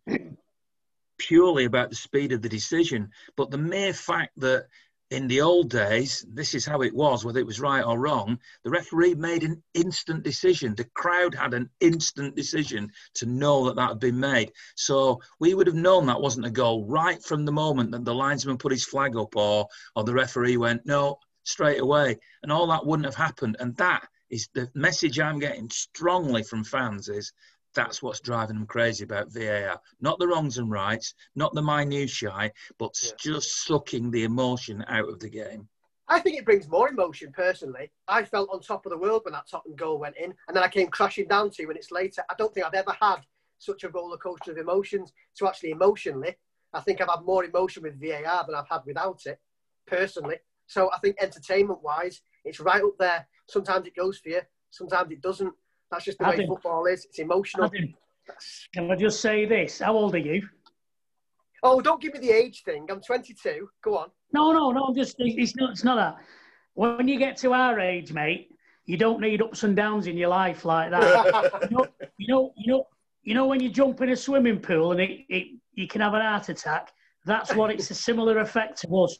purely about the speed of the decision, but the mere fact that in the old days, this is how it was, whether it was right or wrong. The referee made an instant decision. The crowd had an instant decision to know that that had been made. So we would have known that wasn't a goal right from the moment that the linesman put his flag up or, or the referee went, no, straight away. And all that wouldn't have happened. And that is the message I'm getting strongly from fans is that's what's driving them crazy about VAR. Not the wrongs and rights, not the minutiae, but yeah. just sucking the emotion out of the game. I think it brings more emotion personally. I felt on top of the world when that Tottenham goal went in, and then I came crashing down two minutes later. I don't think I've ever had such a roller coaster of emotions. So actually, emotionally, I think I've had more emotion with VAR than I've had without it, personally. So I think entertainment-wise, it's right up there. Sometimes it goes for you, sometimes it doesn't. That's just the Adam, way football is. It's emotional. Adam, can I just say this? How old are you? Oh, don't give me the age thing. I'm 22. Go on. No, no, no. I'm just it's not. It's not that. When you get to our age, mate, you don't need ups and downs in your life like that. you, know, you know, you know, you know, when you jump in a swimming pool and it, it, you can have an heart attack. That's what it's a similar effect to us.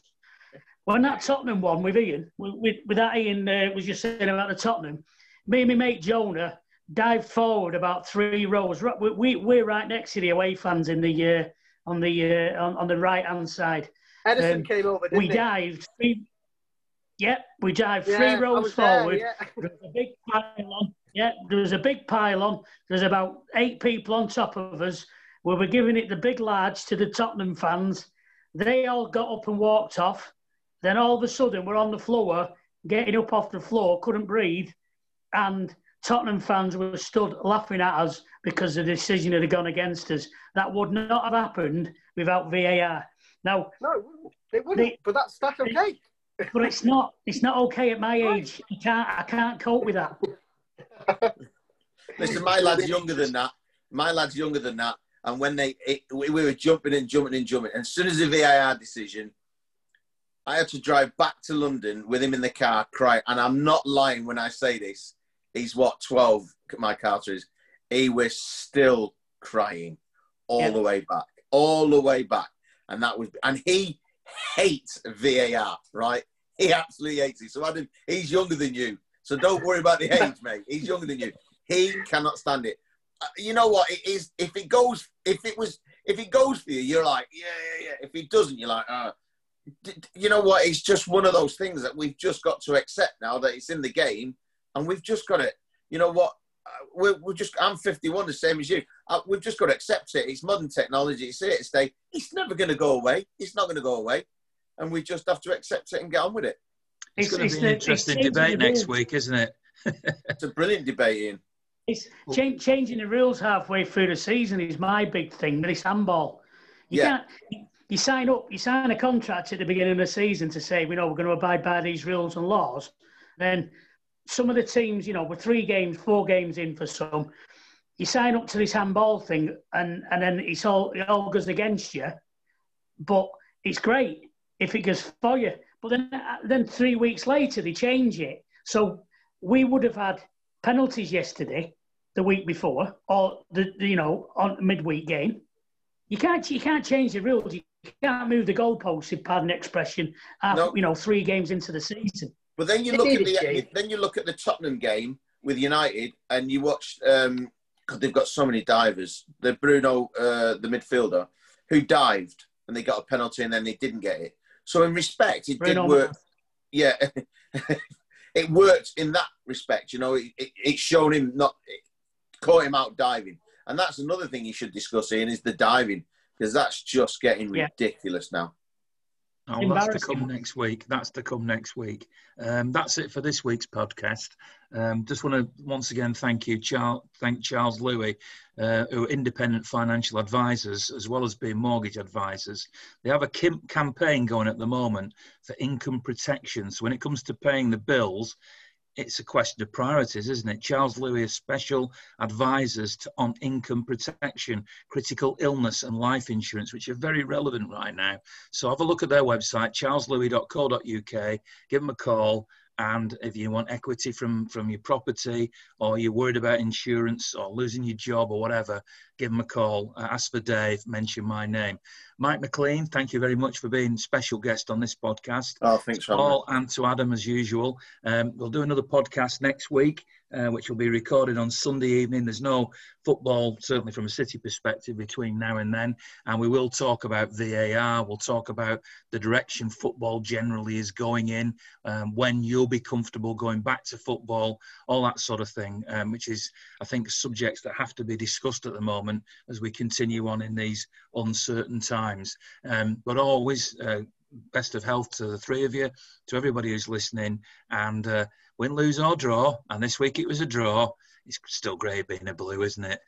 When that Tottenham one with Ian, with, with that Ian uh, was just saying about the Tottenham, me and my mate Jonah dived forward about three rows. We, we, are right next to the away fans in the uh, on the uh, on, on, the right hand side. Ederson um, came over. we he? dived. Three, yep, we dived yeah, three rows forward. There, yeah. There was a big pylon. Yeah, there was a big pylon. There's about eight people on top of us. We were giving it the big large to the Tottenham fans. They all got up and walked off. Then all of a sudden, we're on the floor, getting up off the floor, couldn't breathe and Tottenham fans were stood laughing at us because the decision had gone against us. That would not have happened without VAR. Now, no, it wouldn't. but that's that's okay. but it's not. It's not okay at my age. I can't. I can't cope with that. Listen, my lad's younger than that. My lad's younger than that. And when they, it, we were jumping and jumping and jumping. And as soon as the VAR decision, I had to drive back to London with him in the car, cry. And I'm not lying when I say this. He's what 12 my Carter is. He was still crying all the way back all the way back. And that was and he hates VAR right? He absolutely hates it. So Adam he's younger than you. So don't worry about the age mate. He's younger than you. He cannot stand it. Uh, you know what? It is if it goes if it was if it goes for you you're like yeah yeah yeah. If it doesn't you're like oh you know what it's just one of those things that we've just got to accept now that it's in the game and we've just got to, you know what? Uh, we're, we're just. I'm 51, the same as you. Uh, we've just got to accept it. It's modern technology. It's here to stay. It's never going to go away. It's not going to go away, and we just have to accept it and get on with it. It's, it's going to be an interesting debate next week, isn't it? it's a brilliant debate, Ian. It's cha- changing the rules halfway through the season is my big thing. This handball, you Yeah. can't. You sign up. You sign a contract at the beginning of the season to say, we know, we're going to abide by these rules and laws. Then some of the teams, you know, we're three games, four games in for some. You sign up to this handball thing, and and then it's all it all goes against you. But it's great if it goes for you. But then uh, then three weeks later they change it. So we would have had penalties yesterday, the week before, or the, the you know on midweek game. You can't you can't change the rules. You can't move the goalposts. If pardon the expression, after, No. you know three games into the season. But then you It look at the then you look at the Tottenham game with United, and you watch um, God, they've got so many divers. The Bruno, uh, the midfielder, who dived and they got a penalty, and then they didn't get it. So in respect, it Bruno did work. Yeah, it worked in that respect. You know, it, it, it's shown him not it caught him out diving, and that's another thing you should discuss. Ian is the diving because that's just getting Yeah. ridiculous now. Oh, that's to come next week. That's to come next week. Um, that's it for this week's podcast. Um, just want to once again thank you, Charles. Thank Charles Louis, uh, who are independent financial advisors as well as being mortgage advisors. They have a kim- campaign going at the moment for income protection. So when it comes to paying the bills, it's a question of priorities, isn't it? Charles Louis is special advisors to, on income protection, critical illness, and life insurance, which are very relevant right now. So have a look at their website, charleslouis.co.uk, give them a call. And if you want equity from, from your property or you're worried about insurance or losing your job or whatever, give them a call. Uh, ask for Dave, mention my name. Mike McLean, thank you very much for being special guest on this podcast. Oh, thanks, Robert. Paul and to Adam as usual. Um, we'll do another podcast next week, uh, which will be recorded on Sunday evening. There's no football, certainly from a City perspective, between now and then. And we will talk about VAR. We'll talk about the direction football generally is going in, um, when you'll be comfortable going back to football, all that sort of thing, um, which is, I think, subjects that have to be discussed at the moment as we continue on in these uncertain times. Um, but always, uh, best of health to the three of you, to everybody who's listening, and uh, win, lose or draw. And this week it was a draw. It's still great being a blue, isn't it?